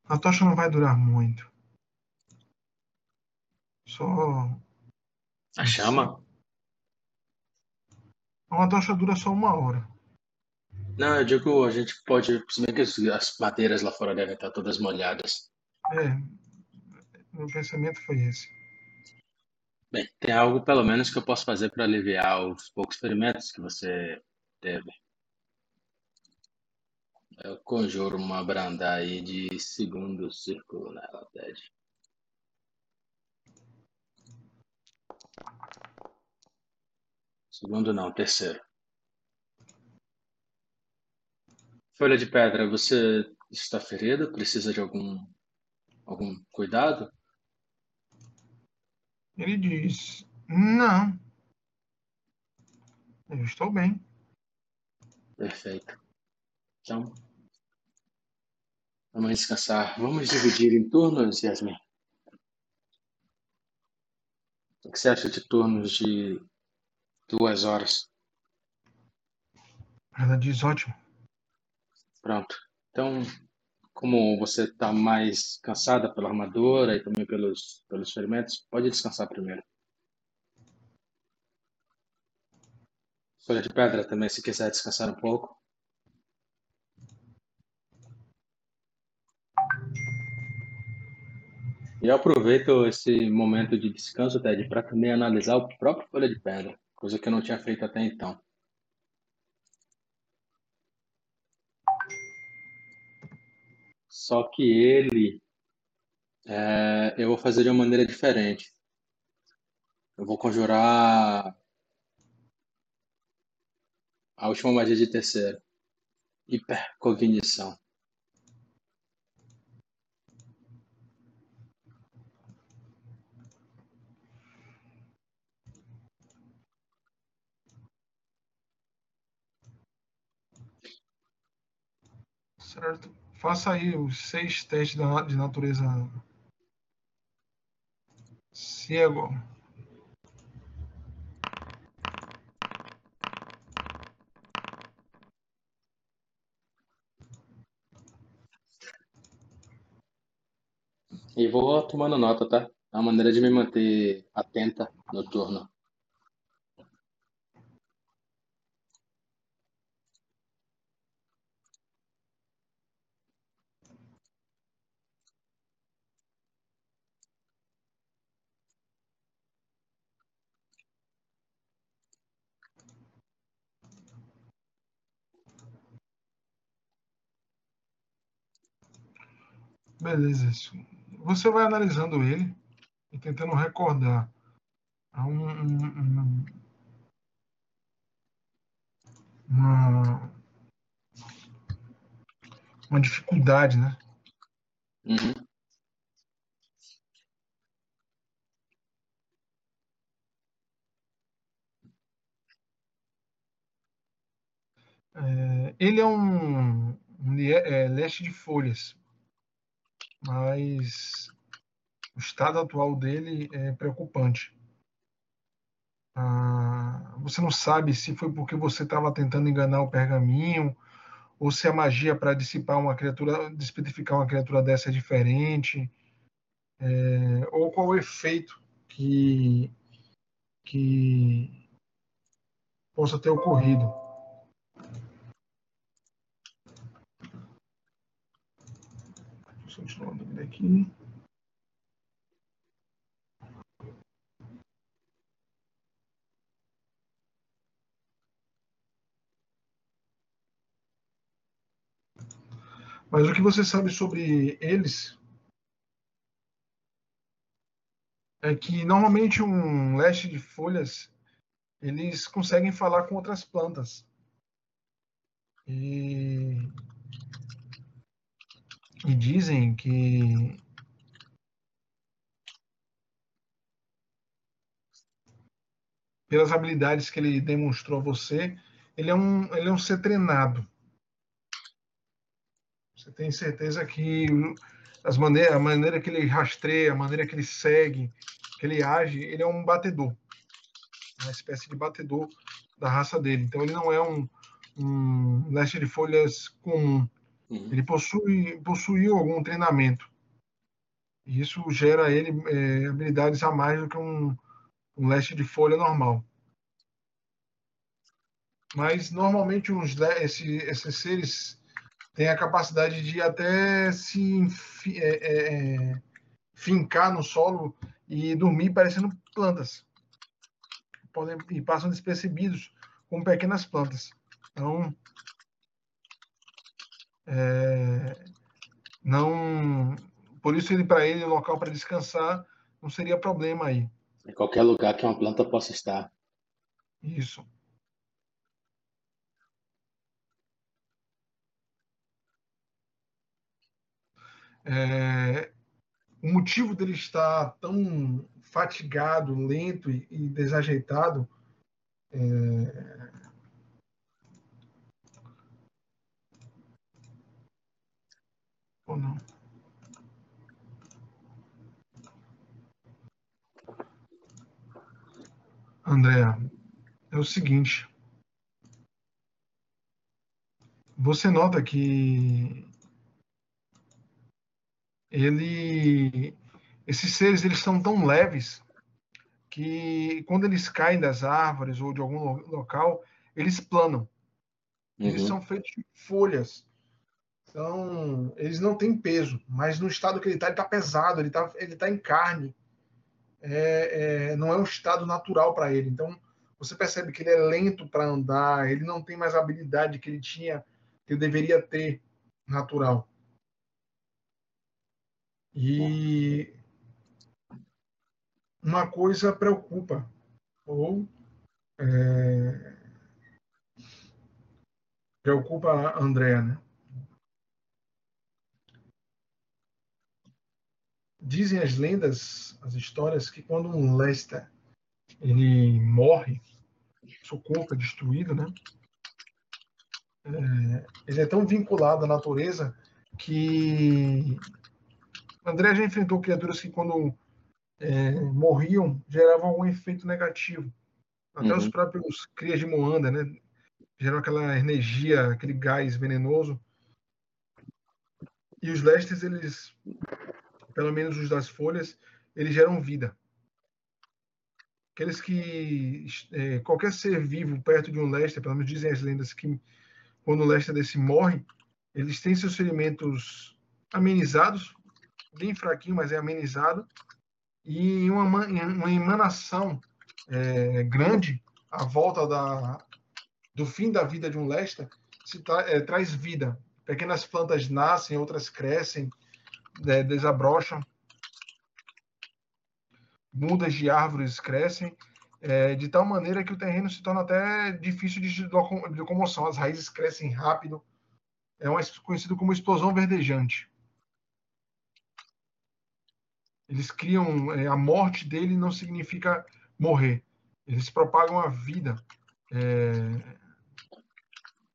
A tocha não vai durar muito. Só. A chama? Uma tocha dura só uma hora. Não, eu digo, a gente pode. Se bem que as madeiras lá fora devem estar todas molhadas. É. Meu pensamento foi esse. Bem, tem algo pelo menos que eu posso fazer para aliviar os poucos ferimentos que você teve. Eu conjuro uma branda aí de segundo círculo nela, Ted. Segundo não, terceiro. Folha de pedra, você está ferido? Precisa de algum algum cuidado? Ele diz: Não. Eu estou bem. Perfeito. Então, vamos descansar. Vamos dividir em turnos, Yasmin. O que você acha de turnos de duas horas? Ela diz: Ótimo. Pronto. Então, como você está mais cansada pela armadura e também pelos, pelos ferimentos, pode descansar primeiro. Folha de pedra também, se quiser descansar um pouco. E eu aproveito esse momento de descanso, Ted, para também analisar o próprio Folha de Pedra, coisa que eu não tinha feito até então. Só que ele, é, eu vou fazer de uma maneira diferente. Eu vou conjurar a última magia de terceiro. Hipercognição. Certo. Faça aí os seis testes de natureza cego. E vou tomando nota, tá? É uma maneira de me manter atenta no turno. Beleza, isso. Você vai analisando ele e tentando recordar Há um, um, uma, uma dificuldade, né? Uhum. É, ele é um, um é, leste de folhas mas o estado atual dele é preocupante. Ah, você não sabe se foi porque você estava tentando enganar o pergaminho ou se a magia para dissipar uma criatura, despedificar uma criatura dessa é diferente, é, ou qual o efeito que que possa ter ocorrido. Continuando aqui. Mas o que você sabe sobre eles é que normalmente um leste de folhas eles conseguem falar com outras plantas. E e dizem que pelas habilidades que ele demonstrou a você, ele é um, ele é um ser treinado. Você tem certeza que as maneiras, a maneira que ele rastreia, a maneira que ele segue, que ele age, ele é um batedor. Uma espécie de batedor da raça dele. Então ele não é um, um leste de folhas comum. Uhum. Ele possui, possuiu algum treinamento. E isso gera ele é, habilidades a mais do que um, um leste de folha normal. Mas normalmente uns, esse, esses seres têm a capacidade de até se é, é, é, fincar no solo e dormir parecendo plantas. Podem, e passam despercebidos com pequenas plantas. Então, é, não, por isso ele para ele local para descansar não seria problema aí. Em qualquer lugar que uma planta possa estar. Isso. É, o motivo dele estar tão fatigado, lento e, e desajeitado é, ou não? Andréa, é o seguinte. Você nota que ele, esses seres eles são tão leves que quando eles caem das árvores ou de algum local, eles planam. Uhum. Eles são feitos de folhas. Então, eles não têm peso, mas no estado que ele está, ele está pesado, ele está ele tá em carne. É, é, não é um estado natural para ele. Então, você percebe que ele é lento para andar, ele não tem mais a habilidade que ele tinha, que ele deveria ter natural. E uma coisa preocupa, ou é, preocupa a Andrea, né? Dizem as lendas, as histórias, que quando um Lester ele morre, seu corpo é destruído, né? É, ele é tão vinculado à natureza que André já enfrentou criaturas que, quando é, morriam, geravam algum efeito negativo. Até uhum. os próprios crias de Moanda, né? Geram aquela energia, aquele gás venenoso. E os Lestes, eles, pelo menos os das folhas, eles geram vida. Aqueles que. É, qualquer ser vivo perto de um Lester, pelo menos dizem as lendas que quando o Lester desse morre, eles têm seus ferimentos amenizados bem fraquinho, mas é amenizado, e uma, uma emanação é, grande à volta da, do fim da vida de um Lester se tra, é, traz vida. Pequenas plantas nascem, outras crescem, desabrocham, mudas de árvores crescem, é, de tal maneira que o terreno se torna até difícil de locomoção. As raízes crescem rápido. É uma, conhecido como explosão verdejante eles criam é, a morte dele não significa morrer. Eles propagam a vida é,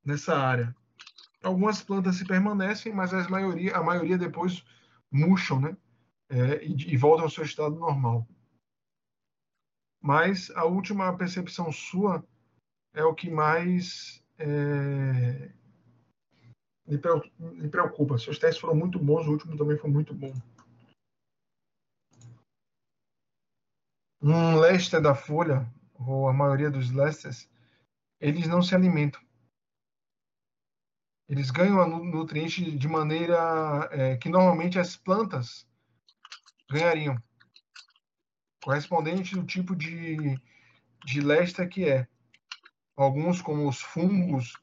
nessa área. Algumas plantas se permanecem, mas maioria, a maioria depois murcham, né? É, e, e voltam ao seu estado normal. Mas a última percepção sua é o que mais é, lhe preocupa. Seus testes foram muito bons, o último também foi muito bom. Um Lester da Folha, ou a maioria dos Lesters, eles não se alimentam. Eles ganham nutrientes de maneira é, que normalmente as plantas ganhariam, correspondente do tipo de, de Lester que é. Alguns, como os fungos,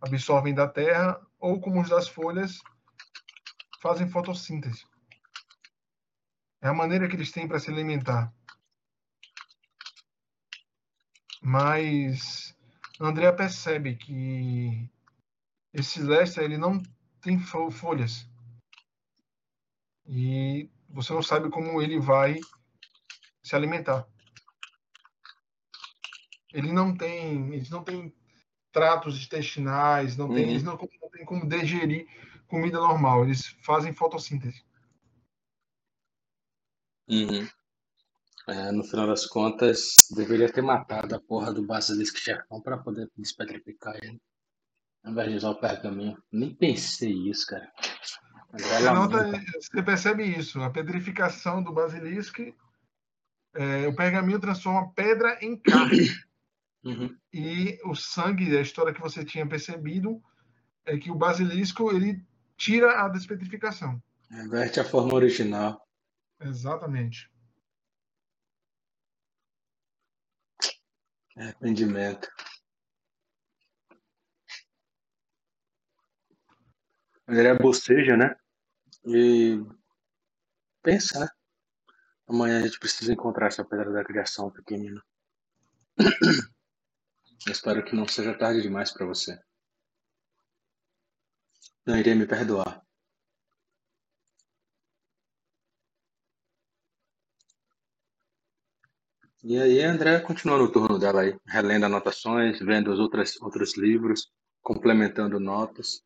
absorvem da terra, ou como os das folhas, fazem fotossíntese. É a maneira que eles têm para se alimentar. Mas Andrea percebe que esse Lester ele não tem folhas. E você não sabe como ele vai se alimentar. Ele não tem, eles não tem tratos intestinais, não tem, uhum. eles não, não tem como digerir comida normal. Eles fazem fotossíntese. Uhum. É, no final das contas, deveria ter matado a porra do Basilisk Chefão para poder despetrificar ele. Ao invés de usar o pergaminho. Nem pensei isso, cara. Você, nota, você percebe isso. A pedrificação do basilisco, é, o pergaminho transforma pedra em carne. Uhum. E o sangue, a história que você tinha percebido, é que o basilisco ele tira a despetrificação. Reverte a forma original. Exatamente. Arrependimento. André boceja, né? E pensa, né? Amanhã a gente precisa encontrar essa pedra da criação pequenina. espero que não seja tarde demais para você. Não iria me perdoar. E aí André continua no turno dela aí, relendo anotações, vendo os outros, outros livros, complementando notas.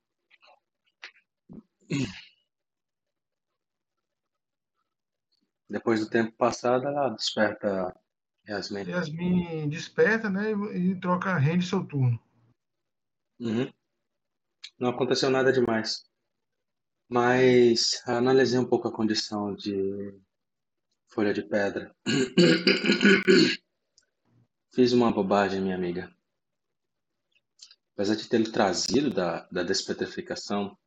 Depois do tempo passado, ela desperta Yasmin. Yasmin desperta, né? E troca, rende seu turno. Uhum. Não aconteceu nada demais. Mas analisei um pouco a condição de folha de pedra. Fiz uma bobagem, minha amiga. Apesar de ter trazido da, da despetrificação,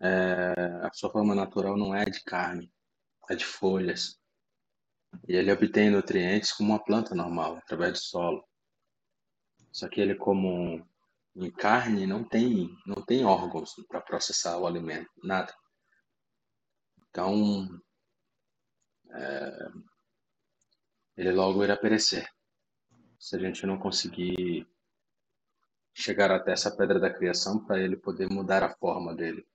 é, a sua forma natural não é de carne, é de folhas. E ele obtém nutrientes como uma planta normal, através do solo. Só que ele, como em carne, não tem, não tem órgãos para processar o alimento, nada. Então, é, ele logo irá perecer. Se a gente não conseguir chegar até essa pedra da criação para ele poder mudar a forma dele.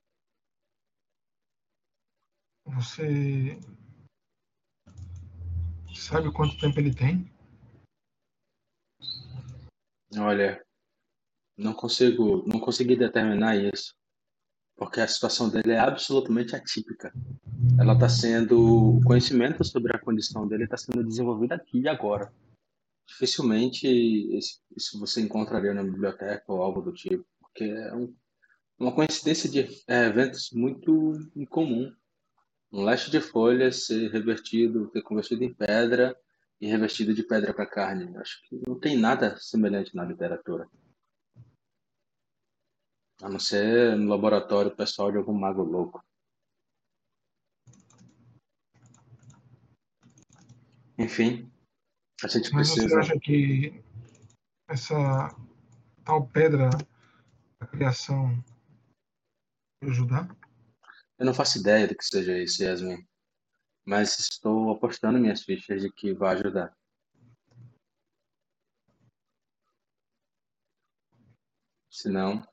Você sabe quanto tempo ele tem? Olha, não consigo, não consegui determinar isso, porque a situação dele é absolutamente atípica. Ela está sendo, o conhecimento sobre a condição dele está sendo desenvolvido aqui e agora. Dificilmente isso você encontraria na biblioteca ou algo do tipo, porque é um, uma coincidência de é, eventos muito incomum um leste de folhas ser revertido, ter convertido em pedra e revestido de pedra para carne. Acho que não tem nada semelhante na literatura. A não ser no laboratório pessoal de algum mago louco. Enfim, a gente Mas precisa. você acha que essa tal pedra da criação ajudar? Eu não faço ideia do que seja isso, Yasmin. Mas estou apostando minhas fichas de que vai ajudar. Senão,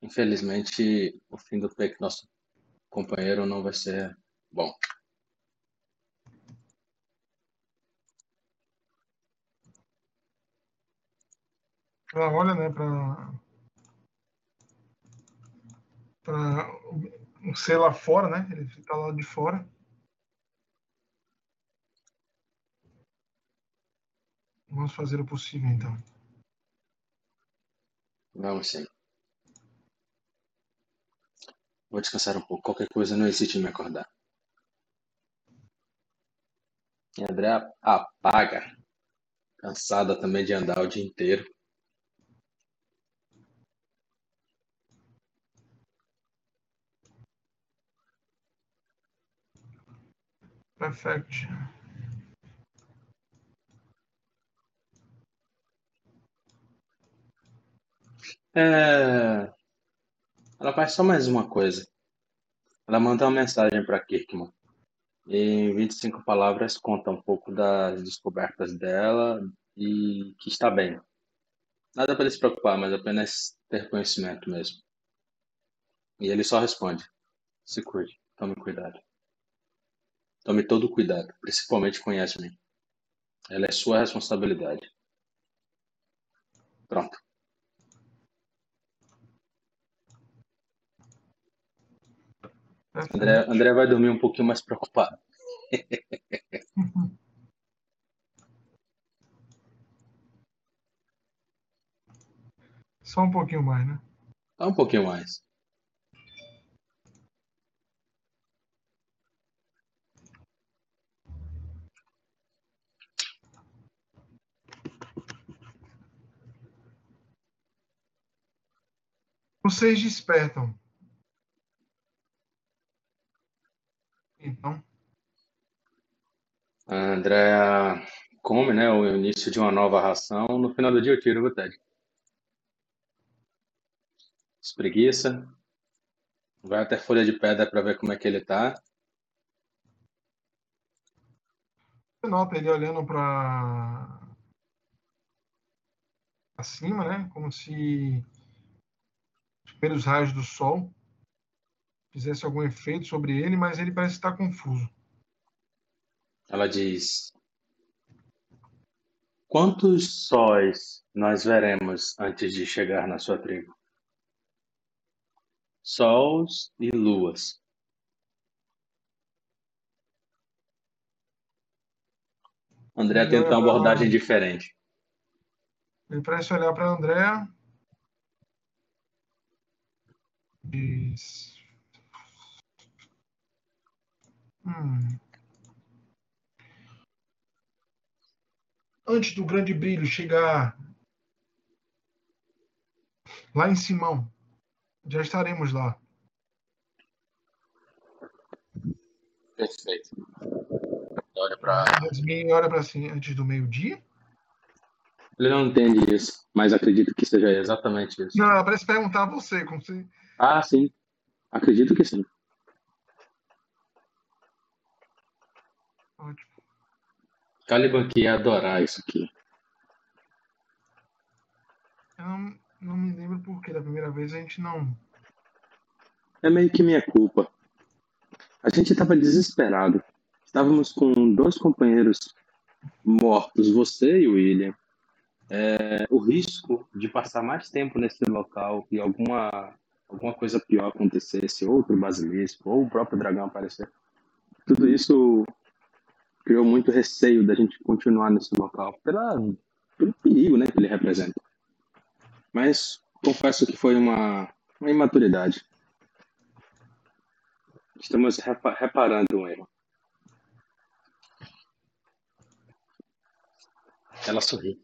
infelizmente, o fim do peito nosso companheiro não vai ser bom. Ela olha, né, para um ser lá fora, né? Ele fica lá de fora. Vamos fazer o possível, então. Vamos sim. Vou descansar um pouco. Qualquer coisa, não hesite em me acordar. E André apaga. Cansada também de andar o dia inteiro. Perfect. É... Ela faz só mais uma coisa. Ela manda uma mensagem para Kirkman. E em 25 palavras conta um pouco das descobertas dela e que está bem. Nada para ele se preocupar, mas apenas ter conhecimento mesmo. E ele só responde: se cuide, tome cuidado. Tome todo o cuidado, principalmente com Yasmin. Ela é sua responsabilidade. Pronto. André, André vai dormir um pouquinho mais preocupado. Só um pouquinho mais, né? Só um pouquinho mais. Vocês despertam. Então, A Andrea come, né? O início de uma nova ração. No final do dia eu tiro o Ted. Espreguiça. Vai até folha de pedra para ver como é que ele tá. você nota ele olhando para cima, né? Como se os primeiros raios do sol fizesse algum efeito sobre ele, mas ele parece estar confuso. Ela diz: Quantos sóis nós veremos antes de chegar na sua tribo? Sols e luas. André tenta uma pra- abordagem diferente. Ele parece olhar para André. Hum. Antes do grande brilho chegar lá em Simão, já estaremos lá. Perfeito. Olha para. Yasmin olha para assim, antes do meio-dia? Ele não entende isso, mas acredito que seja exatamente isso. Não, ela parece perguntar a você, como se. Ah, sim. Acredito que sim. Ótimo. Caliban que ia adorar isso aqui. Eu não, não me lembro porque da primeira vez a gente não. É meio que minha culpa. A gente estava desesperado. Estávamos com dois companheiros mortos, você e o William. É, o risco de passar mais tempo nesse local e alguma, alguma coisa pior acontecesse, outro basilisco, ou o próprio dragão aparecer. Tudo isso criou muito receio da gente continuar nesse local, pela, pelo perigo né, que ele representa. Mas confesso que foi uma, uma imaturidade. Estamos repa- reparando um erro. Ela sorri.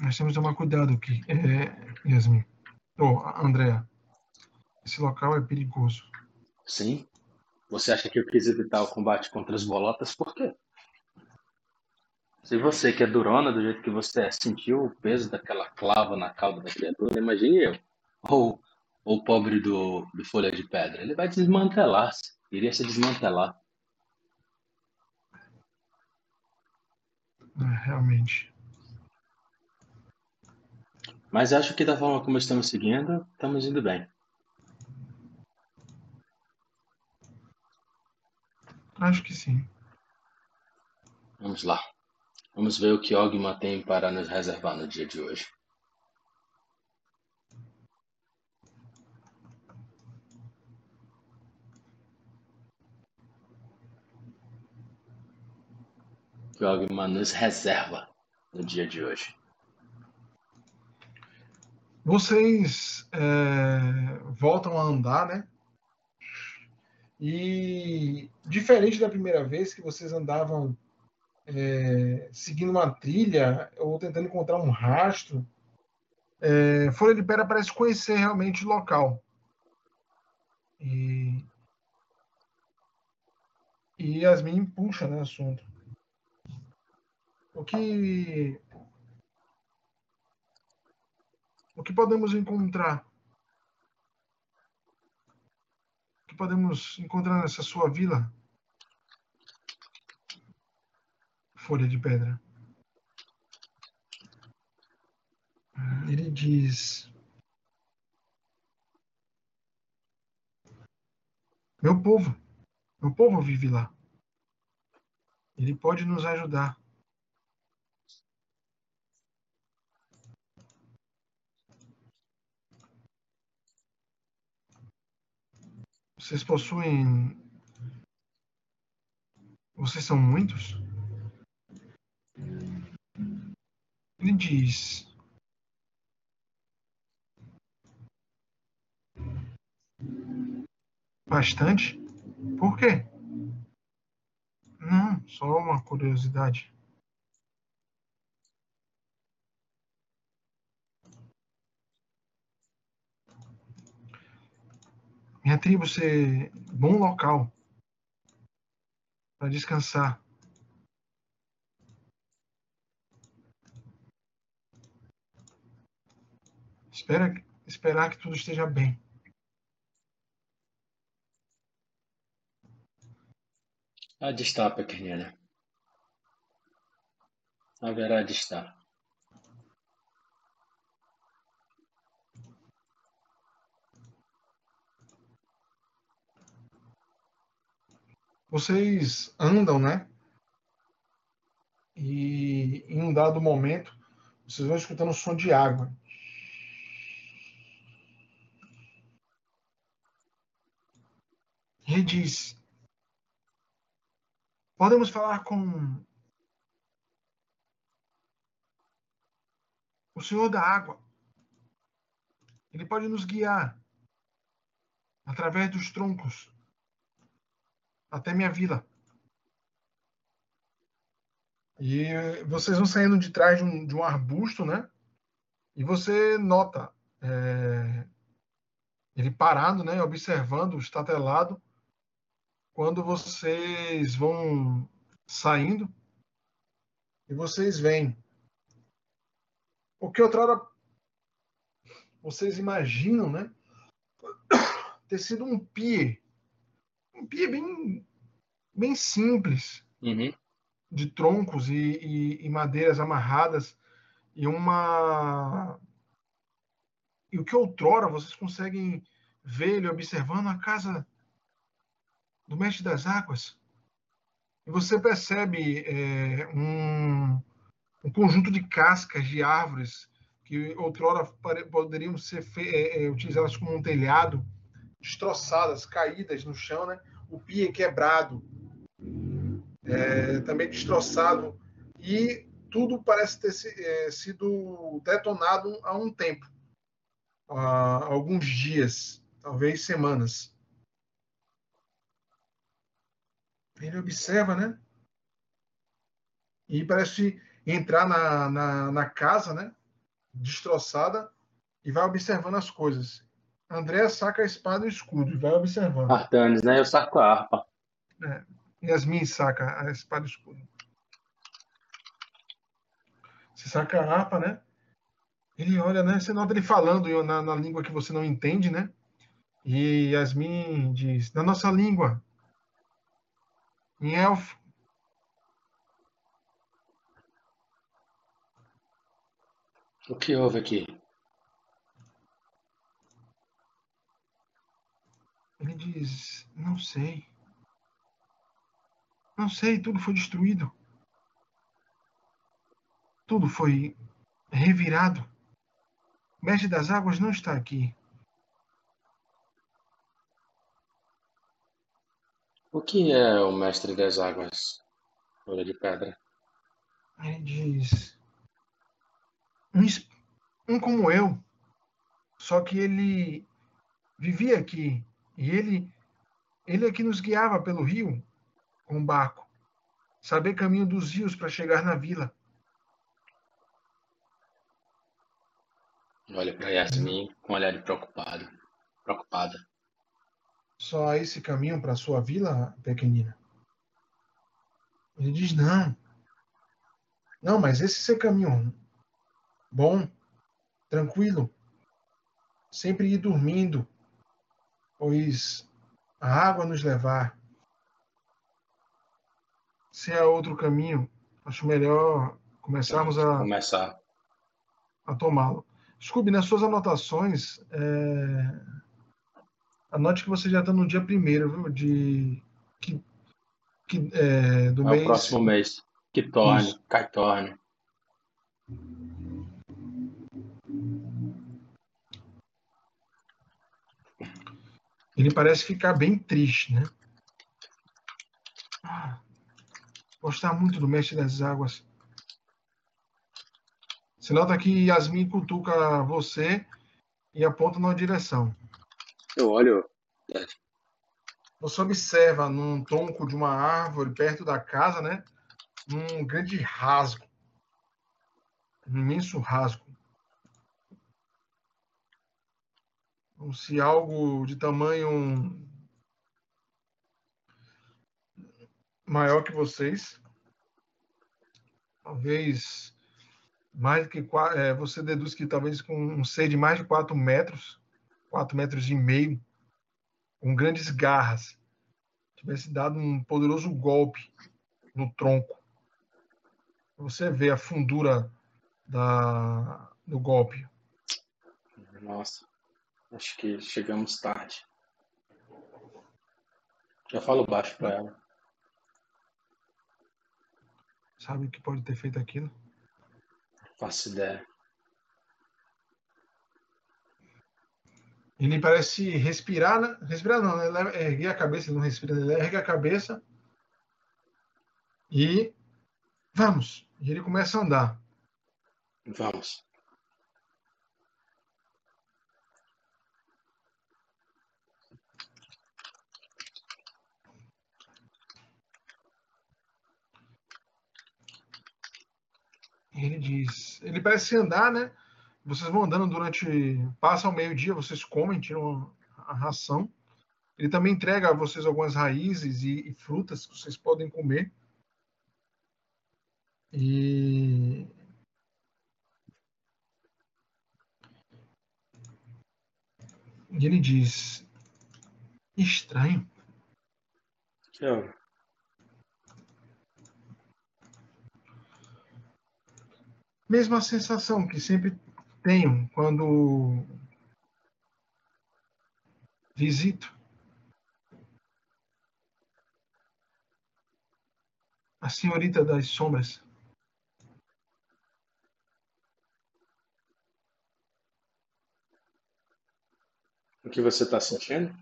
Nós temos que tomar cuidado aqui, é, Yasmin. Ô, Andréa. Esse local é perigoso. Sim? Você acha que eu quis evitar o combate contra as bolotas? Por quê? Se você, que é durona do jeito que você é, sentiu o peso daquela clava na cauda da criatura, imagine eu. Ou ou o pobre do, do Folha de Pedra. Ele vai desmantelar-se. Iria se desmantelar. É, realmente. Mas acho que da forma como estamos seguindo, estamos indo bem. Acho que sim. Vamos lá. Vamos ver o que Ogma tem para nos reservar no dia de hoje. O que Ogma nos reserva no dia de hoje. Vocês é, voltam a andar, né? E diferente da primeira vez que vocês andavam é, seguindo uma trilha ou tentando encontrar um rastro, é, Folha de Pera parece conhecer realmente o local. E, e Yasmin puxa né, assunto. O que o que podemos encontrar? O que podemos encontrar nessa sua vila? Folha de pedra. Ele diz: Meu povo, meu povo vive lá. Ele pode nos ajudar. Vocês possuem. Vocês são muitos? Ele diz: Bastante? Por quê? Não, só uma curiosidade. Minha tribo ser bom local para descansar. Espera, esperar que tudo esteja bem. Há de estar, pequenina. Haverá de estar. Vocês andam, né? E em um dado momento, vocês vão escutando o som de água. Ele diz: Podemos falar com o Senhor da Água. Ele pode nos guiar através dos troncos até minha vila. E vocês vão saindo de trás de um, de um arbusto, né? E você nota é, ele parado, né? Observando, estatelado, quando vocês vão saindo e vocês veem o que outrora vocês imaginam, né? Ter sido um pier um pia bem, bem simples, uhum. de troncos e, e, e, madeiras amarradas, e uma. E o que outrora vocês conseguem ver ele observando a casa do Mestre das Águas. E você percebe é, um, um conjunto de cascas de árvores que outrora poderiam ser é, é, utilizadas como um telhado destroçadas, caídas no chão, né? O pia quebrado, é, também destroçado e tudo parece ter é, sido detonado há um tempo, há alguns dias, talvez semanas. Ele observa, né? E parece entrar na, na, na casa, né? Destroçada e vai observando as coisas. André saca a espada e o escudo e vai observando. Artanes, né? Eu saco a harpa. É. Yasmin saca a espada e o escudo. Você saca a harpa, né? Ele olha, né? Você nota ele falando na, na língua que você não entende, né? E Yasmin diz: na nossa língua, em elfo. O que houve aqui? Ele diz: Não sei. Não sei, tudo foi destruído. Tudo foi revirado. O mestre das águas não está aqui. O que é o mestre das águas? Olha de pedra. Ele diz: um, um como eu, só que ele vivia aqui e ele, ele é que nos guiava pelo rio com o barco, saber caminho dos rios para chegar na vila. Olha para Yasmin com um olhar de preocupado, preocupada. Só esse caminho para sua vila, pequenina? Ele diz não. Não, mas esse é seu caminho bom, tranquilo, sempre ir dormindo, pois a água nos levar. Se há outro caminho, acho melhor começarmos a, Começar. a tomá-lo. Scooby, nas suas anotações, é... anote que você já está no dia primeiro de que, que, é, do é mês. o próximo mês. Que torne, cai torne. Ele parece ficar bem triste, né? gostar muito do Mestre das Águas. Você nota que Yasmin cutuca você e aponta numa direção. Eu olho. Você observa num tronco de uma árvore perto da casa, né? Um grande rasgo. Um imenso rasgo. Como se algo de tamanho maior que vocês. Talvez mais que é, você deduz que talvez com um ser de mais de 4 metros, 4 metros e meio, com grandes garras, tivesse dado um poderoso golpe no tronco. Você vê a fundura da, do golpe. Nossa, acho que chegamos tarde. Já falo baixo para ela. Sabe o que pode ter feito aquilo? Faço ideia. Ele parece respirar, né? Respirar não, né? Ele ergue a cabeça, ele não respira, ele ergue a cabeça e vamos. E ele começa a andar. Vamos. Ele diz, ele parece andar, né? Vocês vão andando durante, passa ao meio-dia, vocês comem, tiram a ração. Ele também entrega a vocês algumas raízes e, e frutas que vocês podem comer. E ele diz: Estranho. Que Mesma sensação que sempre tenho quando visito a senhorita das sombras. O que você está sentindo?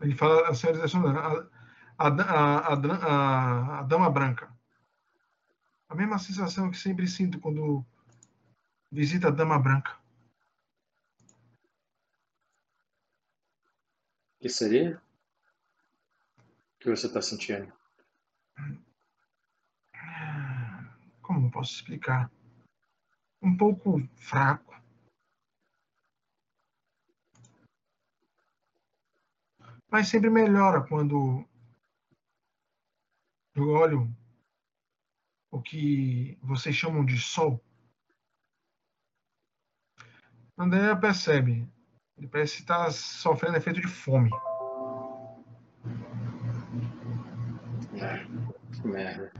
Ele fala a senhorita das sombras a, a, a, a, dama branca. A mesma sensação que sempre sinto quando visito a dama branca. O que seria? O que você está sentindo? Como posso explicar? Um pouco fraco. Mas sempre melhora quando eu olho o que vocês chamam de sol. André percebe. Ele parece estar sofrendo efeito de fome. Que merda.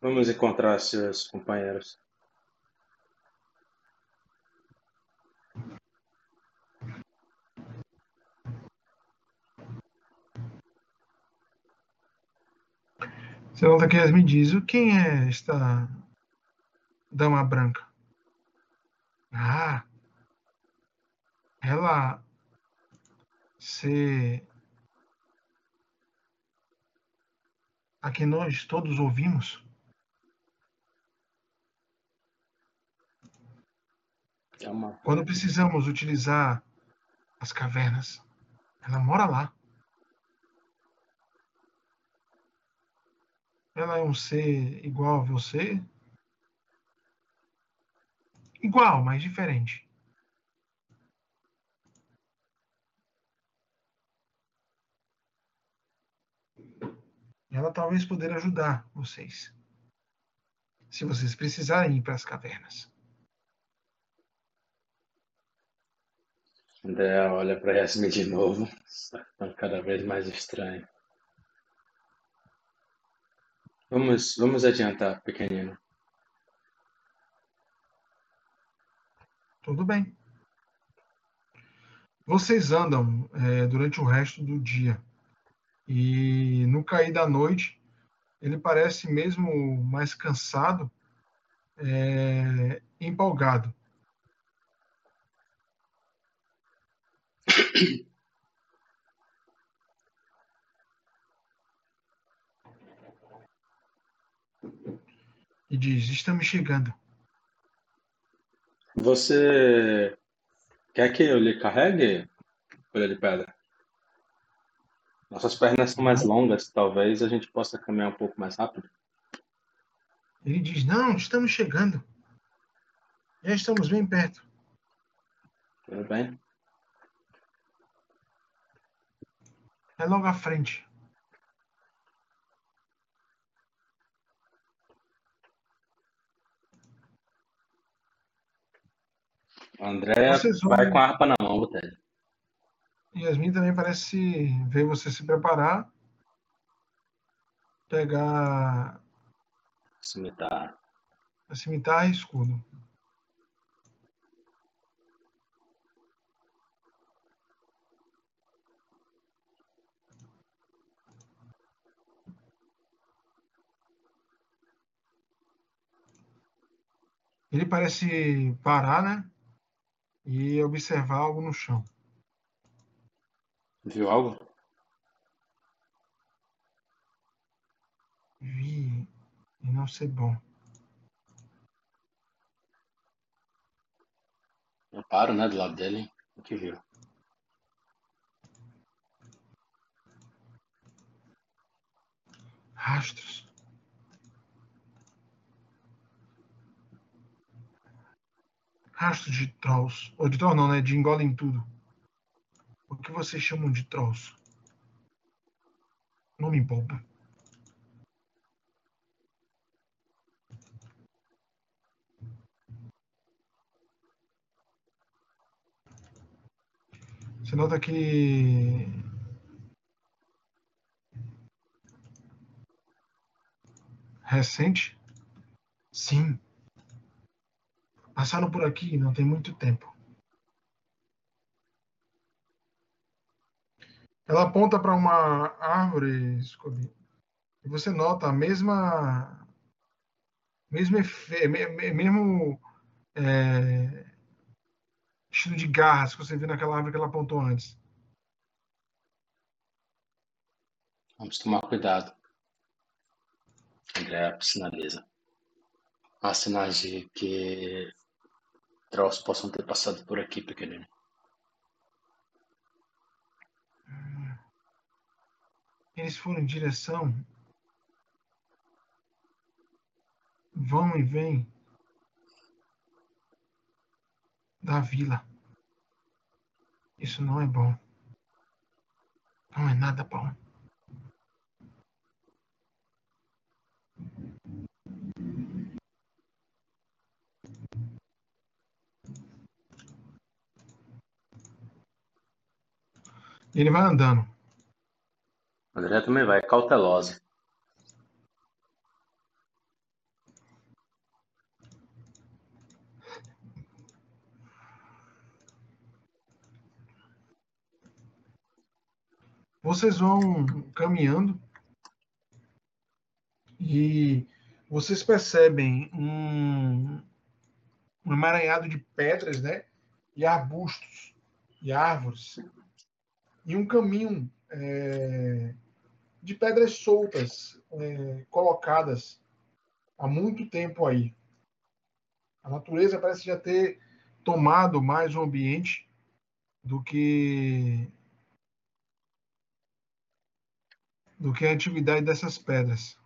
Vamos encontrar seus companheiros. Volta aqui me diz, quem é esta dama branca? Ah, ela se a que nós todos ouvimos. É. Quando precisamos utilizar as cavernas, ela mora lá. Ela é um ser igual a você? Igual, mas diferente. Ela talvez poder ajudar vocês. Se vocês precisarem ir para as cavernas. André olha para Yasmin de novo, está cada vez mais estranho. Vamos, vamos adiantar, pequenino. Tudo bem. Vocês andam é, durante o resto do dia. E no cair da noite, ele parece mesmo mais cansado, é, empolgado. E diz: Estamos chegando. Você quer que eu lhe carregue, folha de pedra? Nossas pernas são mais longas, talvez a gente possa caminhar um pouco mais rápido. Ele diz: Não, estamos chegando. Já estamos bem perto. Tudo bem? É logo à frente. André Vocês vão- vai com a harpa na mão, Botelho. Yasmin também parece ver você se preparar. Pegar Cimitarra. a cimitarra e escudo. Ele parece parar, né? E observar algo no chão. Viu algo? Vi e não sei bom. Eu paro, né, do lado dele. O que viu? Rastros. Rastros de trolls. Ou de trolls não, né? De engolem tudo. O que vocês chamam de trolls? Nome bobo. Você nota que recente? Sim. Passaram por aqui não tem muito tempo. Ela aponta para uma árvore, Scooby, e você nota a mesma. Mesmo, mesmo é, estilo de garras que você viu naquela árvore que ela apontou antes. Vamos tomar cuidado. André sinaliza. Há sinais de que trolls possam ter passado por aqui, pequenino. Eles foram em direção. Vão e vêm da vila. Isso não é bom. Não é nada bom. Ele vai andando. André também vai, cautelosa. Vocês vão caminhando e vocês percebem um, um emaranhado de pedras, né? E arbustos e árvores e um caminho é, de pedras soltas é, colocadas há muito tempo aí. A natureza parece já ter tomado mais o ambiente do que do que a atividade dessas pedras.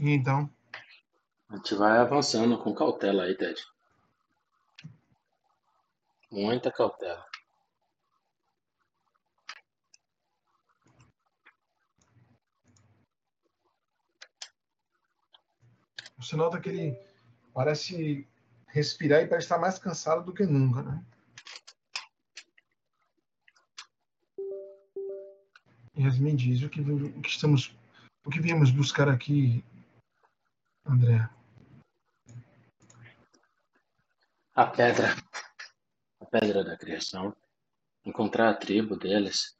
E então, A gente vai avançando com cautela aí, Ted. Muita cautela. você nota que ele parece respirar e parece estar mais cansado do que nunca, né? Yasmin diz, o que, o que estamos, o que viemos buscar aqui, André? A pedra. A pedra da criação. Encontrar a tribo deles.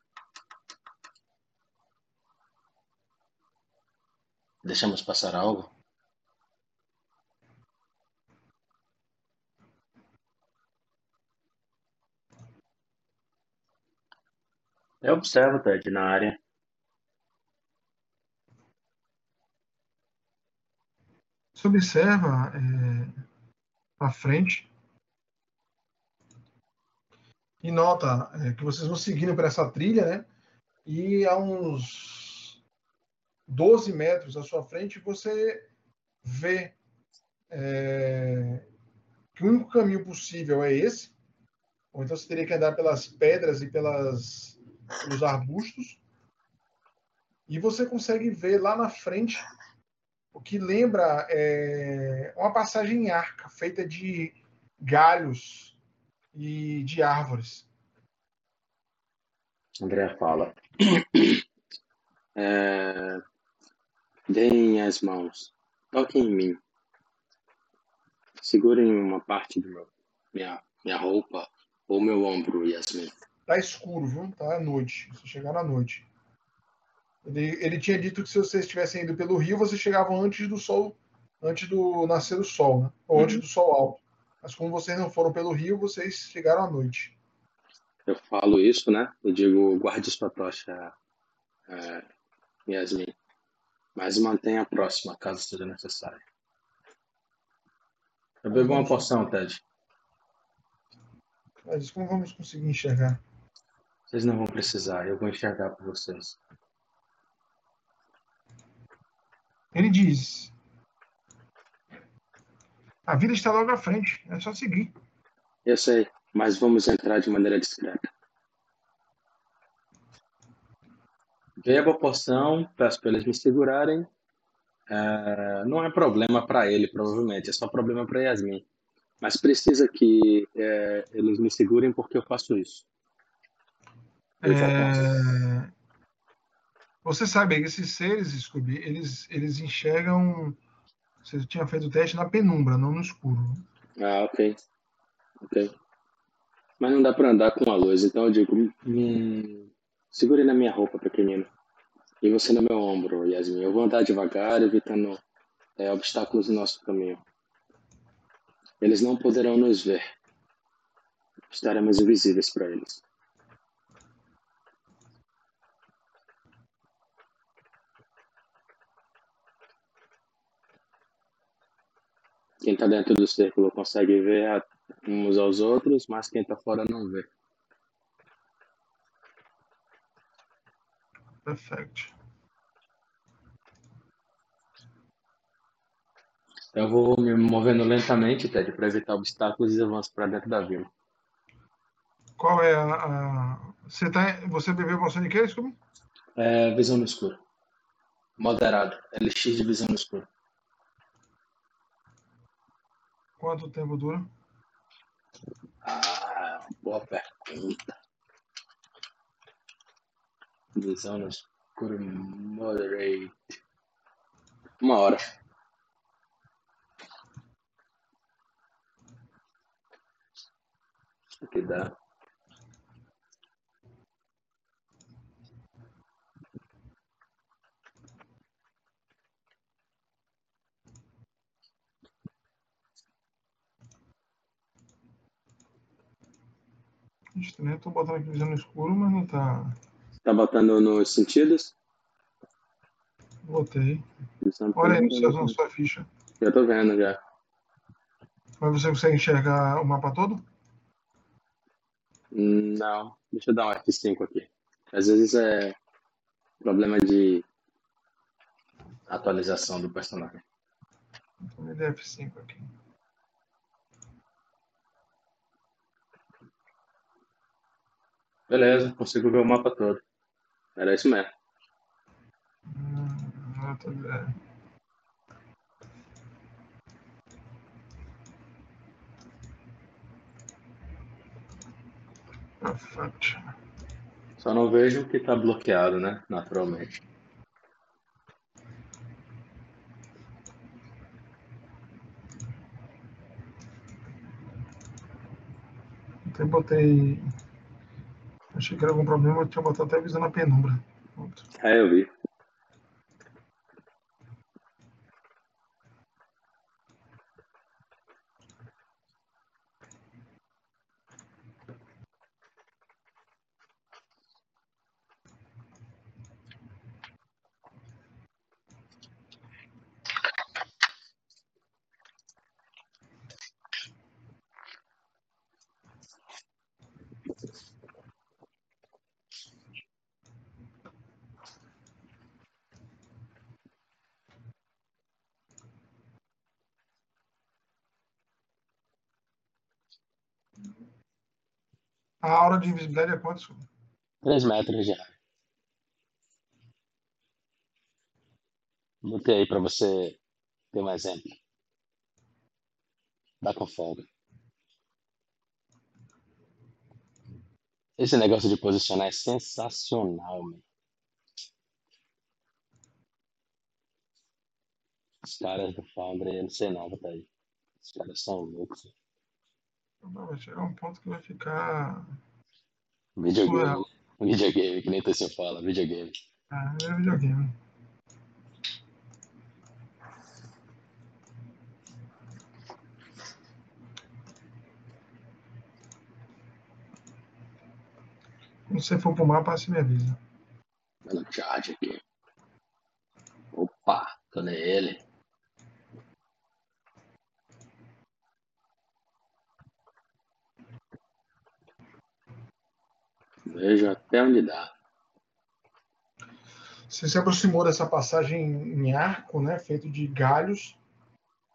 Deixamos passar algo? Eu observo, Ted, na área. Você observa é, frente e nota é, que vocês vão seguindo por essa trilha, né? E a uns 12 metros à sua frente você vê é, que o único caminho possível é esse, ou então você teria que andar pelas pedras e pelas, pelos arbustos, e você consegue ver lá na frente o que lembra é, uma passagem em arca, feita de galhos e de árvores. André fala. É... Deem as mãos. Toquem em mim. Segurem uma parte do meu, minha, minha roupa ou meu ombro, Yasmin. Tá escuro, viu? Tá à noite. Você chegar à noite. Ele, ele tinha dito que se vocês estivessem indo pelo rio, vocês chegavam antes do sol, antes do nascer do sol, né? Ou uhum. antes do sol alto. Mas como vocês não foram pelo rio, vocês chegaram à noite. Eu falo isso, né? Eu digo, guarde sua tocha, é, Yasmin. Mas mantenha a próxima, caso seja necessário. Eu bebo uma poção, Ted. Mas como vamos conseguir enxergar? Vocês não vão precisar, eu vou enxergar por vocês. Ele diz: A vida está logo à frente, é só seguir. Eu sei, mas vamos entrar de maneira discreta. Bebo a poção, peço para eles me segurarem. É, não é problema para ele, provavelmente, é só problema para Yasmin. Mas precisa que é, eles me segurem porque eu faço isso. Eu é... Você sabe que esses seres, Scooby, eles, eles enxergam. Você tinha feito o teste na penumbra, não no escuro. Ah, ok. Ok. Mas não dá pra andar com a luz, então eu digo: hum, segure na minha roupa, pequenino. E você no meu ombro, Yasmin. Eu vou andar devagar, evitando é, obstáculos no nosso caminho. Eles não poderão nos ver. Estaremos invisíveis para eles. Quem está dentro do círculo consegue ver uns aos outros, mas quem está fora não vê. Perfeito. Eu vou me movendo lentamente, Ted, para evitar obstáculos e avanço para dentro da vila. Qual é a. a... Você, tá... Você bebeu poção de quê, desculpa? É, visão no escuro. Moderado. LX de visão no escuro. Quanto tempo dura? Ah, boa pergunta. No escuro moderate. Uma hora. Aqui dá. Estranho, eu tô botando aqui visão no escuro, mas não tá. Tá botando nos sentidos? Botei. Olha aí no na sua ficha. Já tô vendo já. Mas você consegue enxergar o mapa todo? Não. Deixa eu dar um F5 aqui. Às vezes é problema de atualização do personagem. Me dê F5 aqui. Beleza, consigo ver o mapa todo. Era isso mesmo. Hum, tô vendo. Só não vejo que está bloqueado, né? Naturalmente. Até botei Achei que era algum problema, eu tinha botado até visão na penumbra. Pronto. É, eu vi. A aura de invisibilidade é quantos? 3 metros de área. Botei aí pra você ter um exemplo. Dá com folga. Esse negócio de posicionar é sensacional, meu. Os caras do Foundry, eu não sei não, tá aí. Os caras são loucos. Não, vai chegar um ponto que vai ficar. Videogame. Videogame, que nem se fala, videogame. Ah, é videogame. Quando você for pro mapa, você me avisa. Manda no chat aqui. Opa, cadê ele? Vejo até onde dá. Você se aproximou dessa passagem em arco, né, feito de galhos,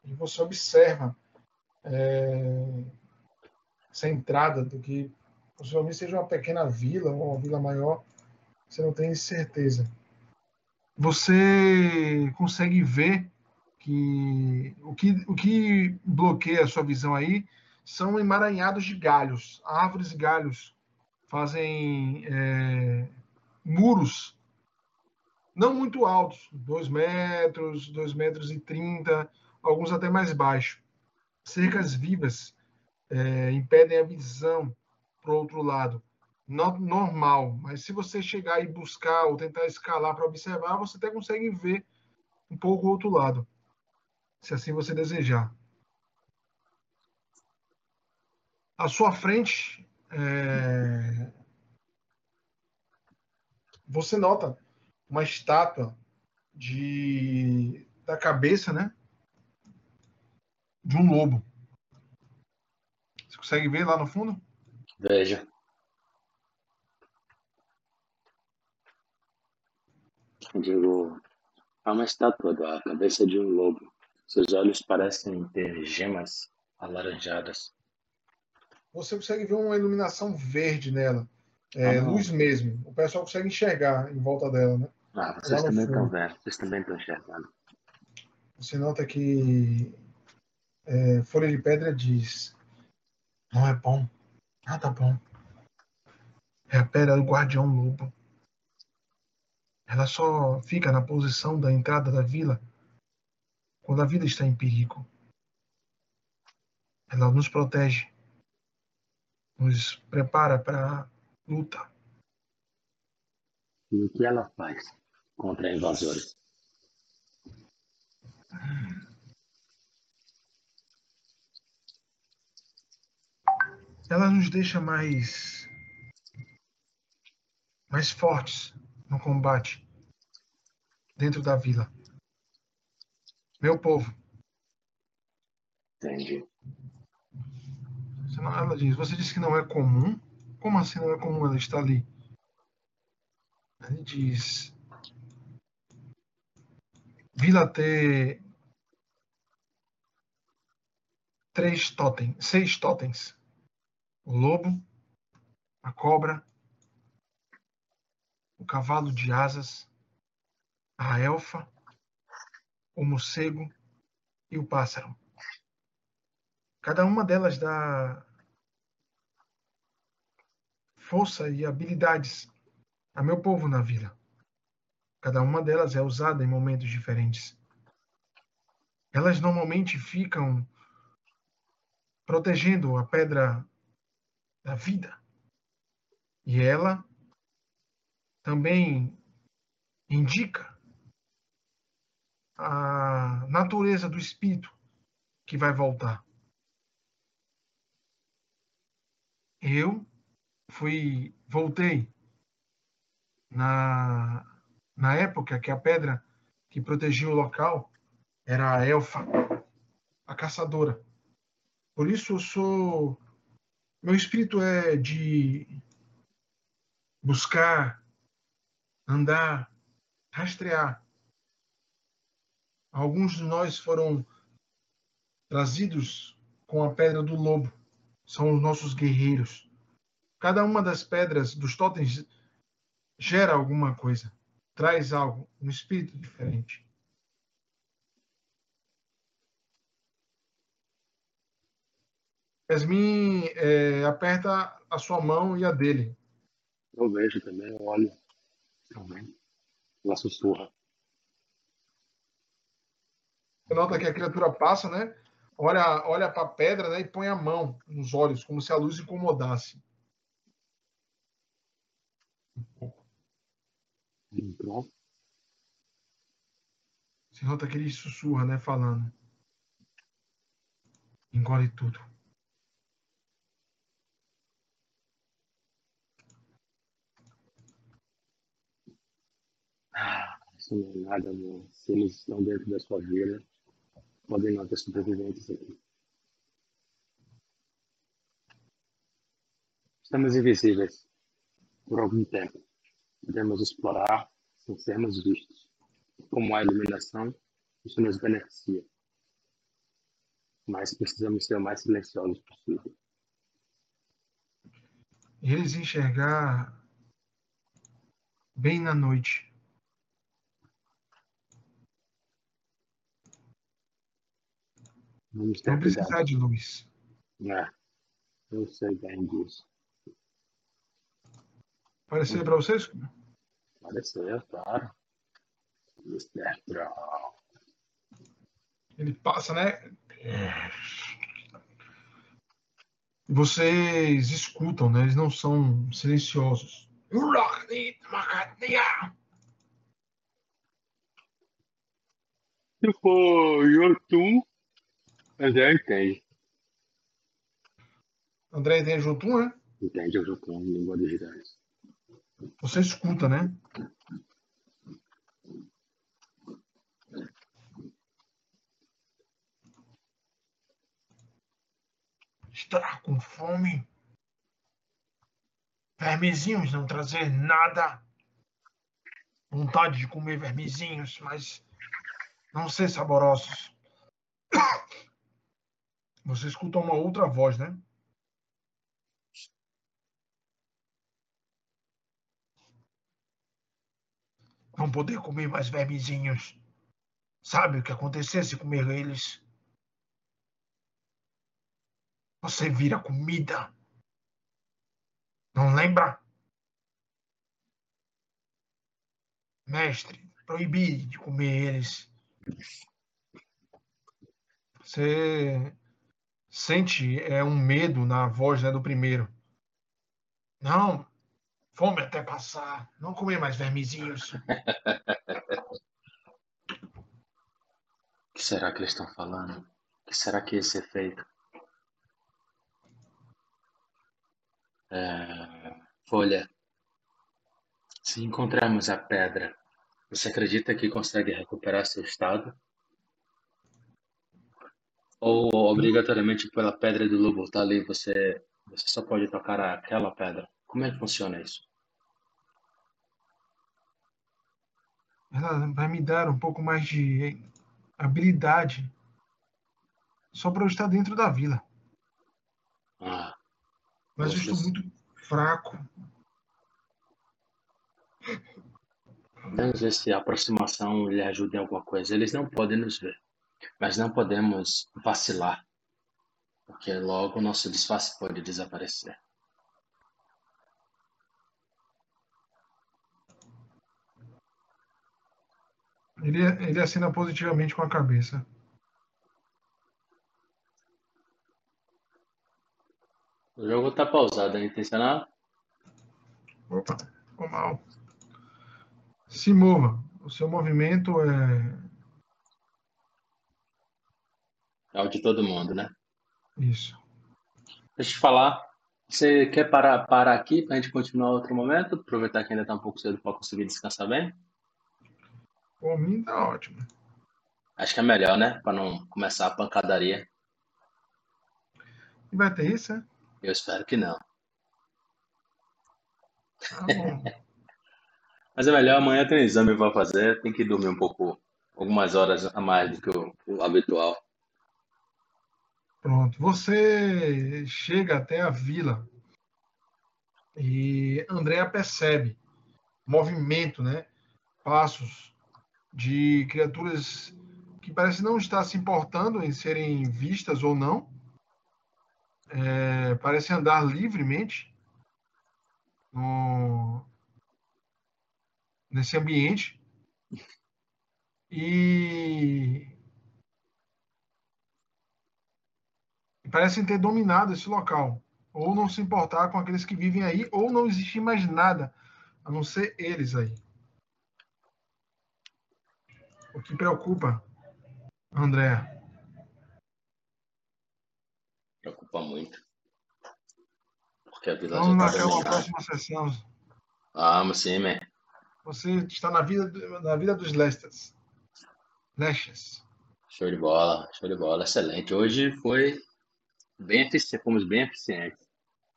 e você observa é, essa entrada do que possivelmente seja uma pequena vila ou uma vila maior, você não tem certeza. Você consegue ver que o que, o que bloqueia a sua visão aí são emaranhados de galhos, árvores e galhos fazem é, muros não muito altos, 2 metros, 2 metros e 30, alguns até mais baixos. Cercas vivas é, impedem a visão para o outro lado. No, normal, mas se você chegar e buscar ou tentar escalar para observar, você até consegue ver um pouco o outro lado, se assim você desejar. À sua frente, é, você nota uma estátua de da cabeça, né? De um lobo. Você consegue ver lá no fundo? Veja. Digo, há uma estátua da cabeça de um lobo. Seus olhos parecem ter gemas alaranjadas. Você consegue ver uma iluminação verde nela. É, Ah, luz mesmo. O pessoal consegue enxergar em volta dela, né? Ah, vocês também estão vendo. Vocês também estão enxergando. Você nota que é, Folha de Pedra diz: Não é bom, nada bom. É a pedra do guardião lobo. Ela só fica na posição da entrada da vila quando a vida está em perigo. Ela nos protege, nos prepara para a luta. E o que ela faz contra invasores? ela nos deixa mais mais fortes no combate dentro da vila. Meu povo, Entendi. Ela diz, você disse que não é comum? Como assim não é comum ela estar ali? Ele diz, vila ter três totens, seis totens. O lobo, a cobra, o cavalo de asas, a elfa, o morcego e o pássaro. Cada uma delas dá força e habilidades a meu povo na vila. Cada uma delas é usada em momentos diferentes. Elas normalmente ficam protegendo a pedra da vida. E ela também indica a natureza do espírito que vai voltar. Eu fui, voltei na, na época que a pedra que protegia o local era a elfa, a caçadora. Por isso eu sou, meu espírito é de buscar, andar, rastrear. Alguns de nós foram trazidos com a pedra do lobo são os nossos guerreiros. Cada uma das pedras dos totens gera alguma coisa, traz algo, um espírito diferente. Yasmin é, aperta a sua mão e a dele. Eu vejo também, eu olho. Também. Ela sussurra. Você nota que a criatura passa, né? Olha, olha para a pedra né, e põe a mão nos olhos, como se a luz incomodasse. Você nota que ele sussurra, né? Falando. Engole tudo. isso não é nada, amor. Se eles estão dentro da sua vida, podem não ter sobreviventes aqui. Estamos invisíveis por algum tempo. Podemos explorar sem sermos vistos. Como a iluminação, isso nos beneficia. Mas precisamos ser o mais silenciosos possível. Eles enxergar bem na noite. Vamos ter Não cuidado. precisar de luz. É, eu sei bem disso. Parecer para vocês? Pareceu, claro. Ele passa, né? Vocês escutam, né? Eles não são silenciosos. Se for Yotun, André entende. André tem junto, né? Entende o Jotun, língua dos gigantes. Você escuta, né? Está com fome? Vermezinhos não trazer nada. Vontade de comer vermezinhos, mas não ser saborosos. Você escuta uma outra voz, né? Não poder comer mais vermezinhos. Sabe o que acontecesse se comer eles? Você vira comida. Não lembra? Mestre, proibi de comer eles. Você sente é, um medo na voz né, do primeiro. Não, fome até passar. Não comer mais vermezinhos. O que será que eles estão falando? O que será que é esse efeito? É... Folha. Se encontrarmos a pedra, você acredita que consegue recuperar seu estado? Ou obrigatoriamente pela pedra do lobo tá ali, você, você só pode tocar aquela pedra? Como é que funciona isso? Ela vai me dar um pouco mais de habilidade só para eu estar dentro da vila. Ah, Mas eu estou muito fraco. Vamos ver se a aproximação lhe ajuda em alguma coisa. Eles não podem nos ver, mas não podemos vacilar, porque logo o nosso disfarce pode desaparecer. Ele, ele assina positivamente com a cabeça. O jogo tá pausado, é intencional? Opa, ficou mal. Se mova. O seu movimento é É o de todo mundo, né? isso. Deixa eu te falar. Você quer parar, parar aqui para a gente continuar outro momento? Aproveitar que ainda tá um pouco cedo para conseguir descansar bem? Por mim tá ótimo. Acho que é melhor, né? Para não começar a pancadaria. E vai ter isso, é? Eu espero que não. Tá bom. Mas é melhor, amanhã tem exame para fazer, tem que dormir um pouco, algumas horas a mais do que o, o habitual. Pronto. Você chega até a vila e Andréa percebe movimento, né? Passos de criaturas que parecem não estar se importando em serem vistas ou não. É, parecem andar livremente no, nesse ambiente. E, parecem ter dominado esse local, ou não se importar com aqueles que vivem aí, ou não existe mais nada a não ser eles aí. O que preocupa, André? Preocupa muito. Porque a vila Vamos já tá uma dominada. próxima sessão. Vamos sim, man. Você está na vida, na vida dos Lesters. Leshes. Show de bola, show de bola, excelente. Hoje foi bem eficiente, fomos bem eficientes.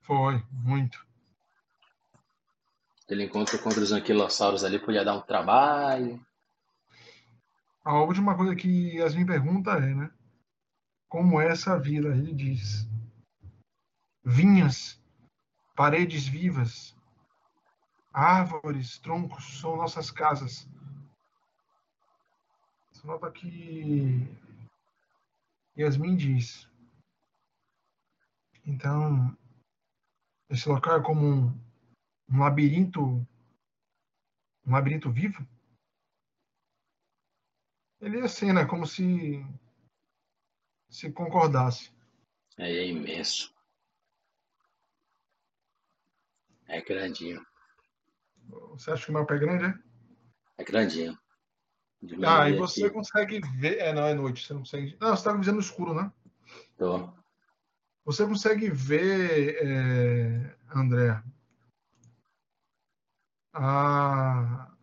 Foi, muito. Aquele encontro contra os anquilossauros ali podia dar um trabalho. A última coisa que Yasmin pergunta é, né? Como é essa vida? Ele diz. Vinhas, paredes vivas, árvores, troncos são nossas casas. Você nota que Yasmin diz. Então, esse local é como um, um labirinto, um labirinto vivo? Ele é assim, né? Como se se concordasse. Aí é imenso. É grandinho. Você acha que o mapa é grande, é? É grandinho. Ah, e você aqui. consegue ver. É, não, é noite. Você não consegue. Não, você está visando no escuro, né? Tô. Você consegue ver, é, André, a,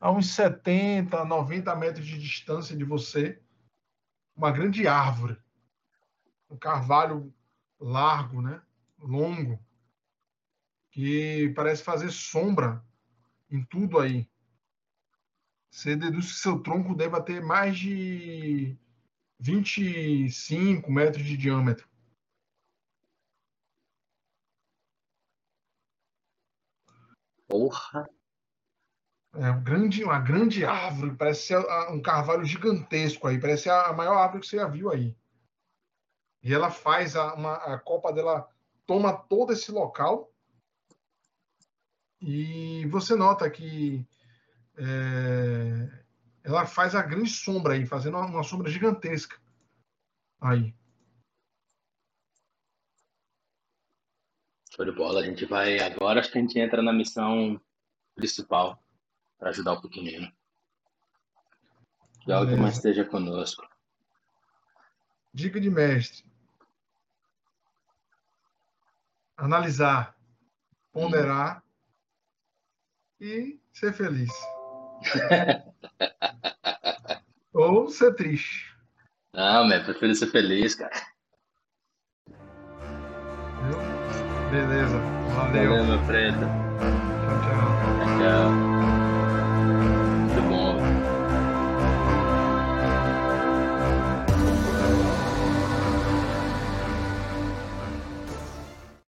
a uns 70, 90 metros de distância de você, uma grande árvore, um carvalho largo, né? longo, que parece fazer sombra em tudo aí. Você deduz que seu tronco deve ter mais de 25 metros de diâmetro. Porra. É um grande, uma grande árvore, parece ser um carvalho gigantesco aí, parece a a maior árvore que você já viu aí. E ela faz a, uma, a copa dela toma todo esse local e você nota que é, ela faz a grande sombra aí, fazendo uma, uma sombra gigantesca aí. Show de bola. A gente vai. Agora acho que a gente entra na missão principal para ajudar o pequenino. Que é Beleza. mais esteja conosco. Dica de mestre: analisar, ponderar e ser feliz. Ou ser triste. Não, man, prefiro ser feliz, cara. Beleza. Valeu. Valeu, meu preto. Tchau. Tchau, tchau.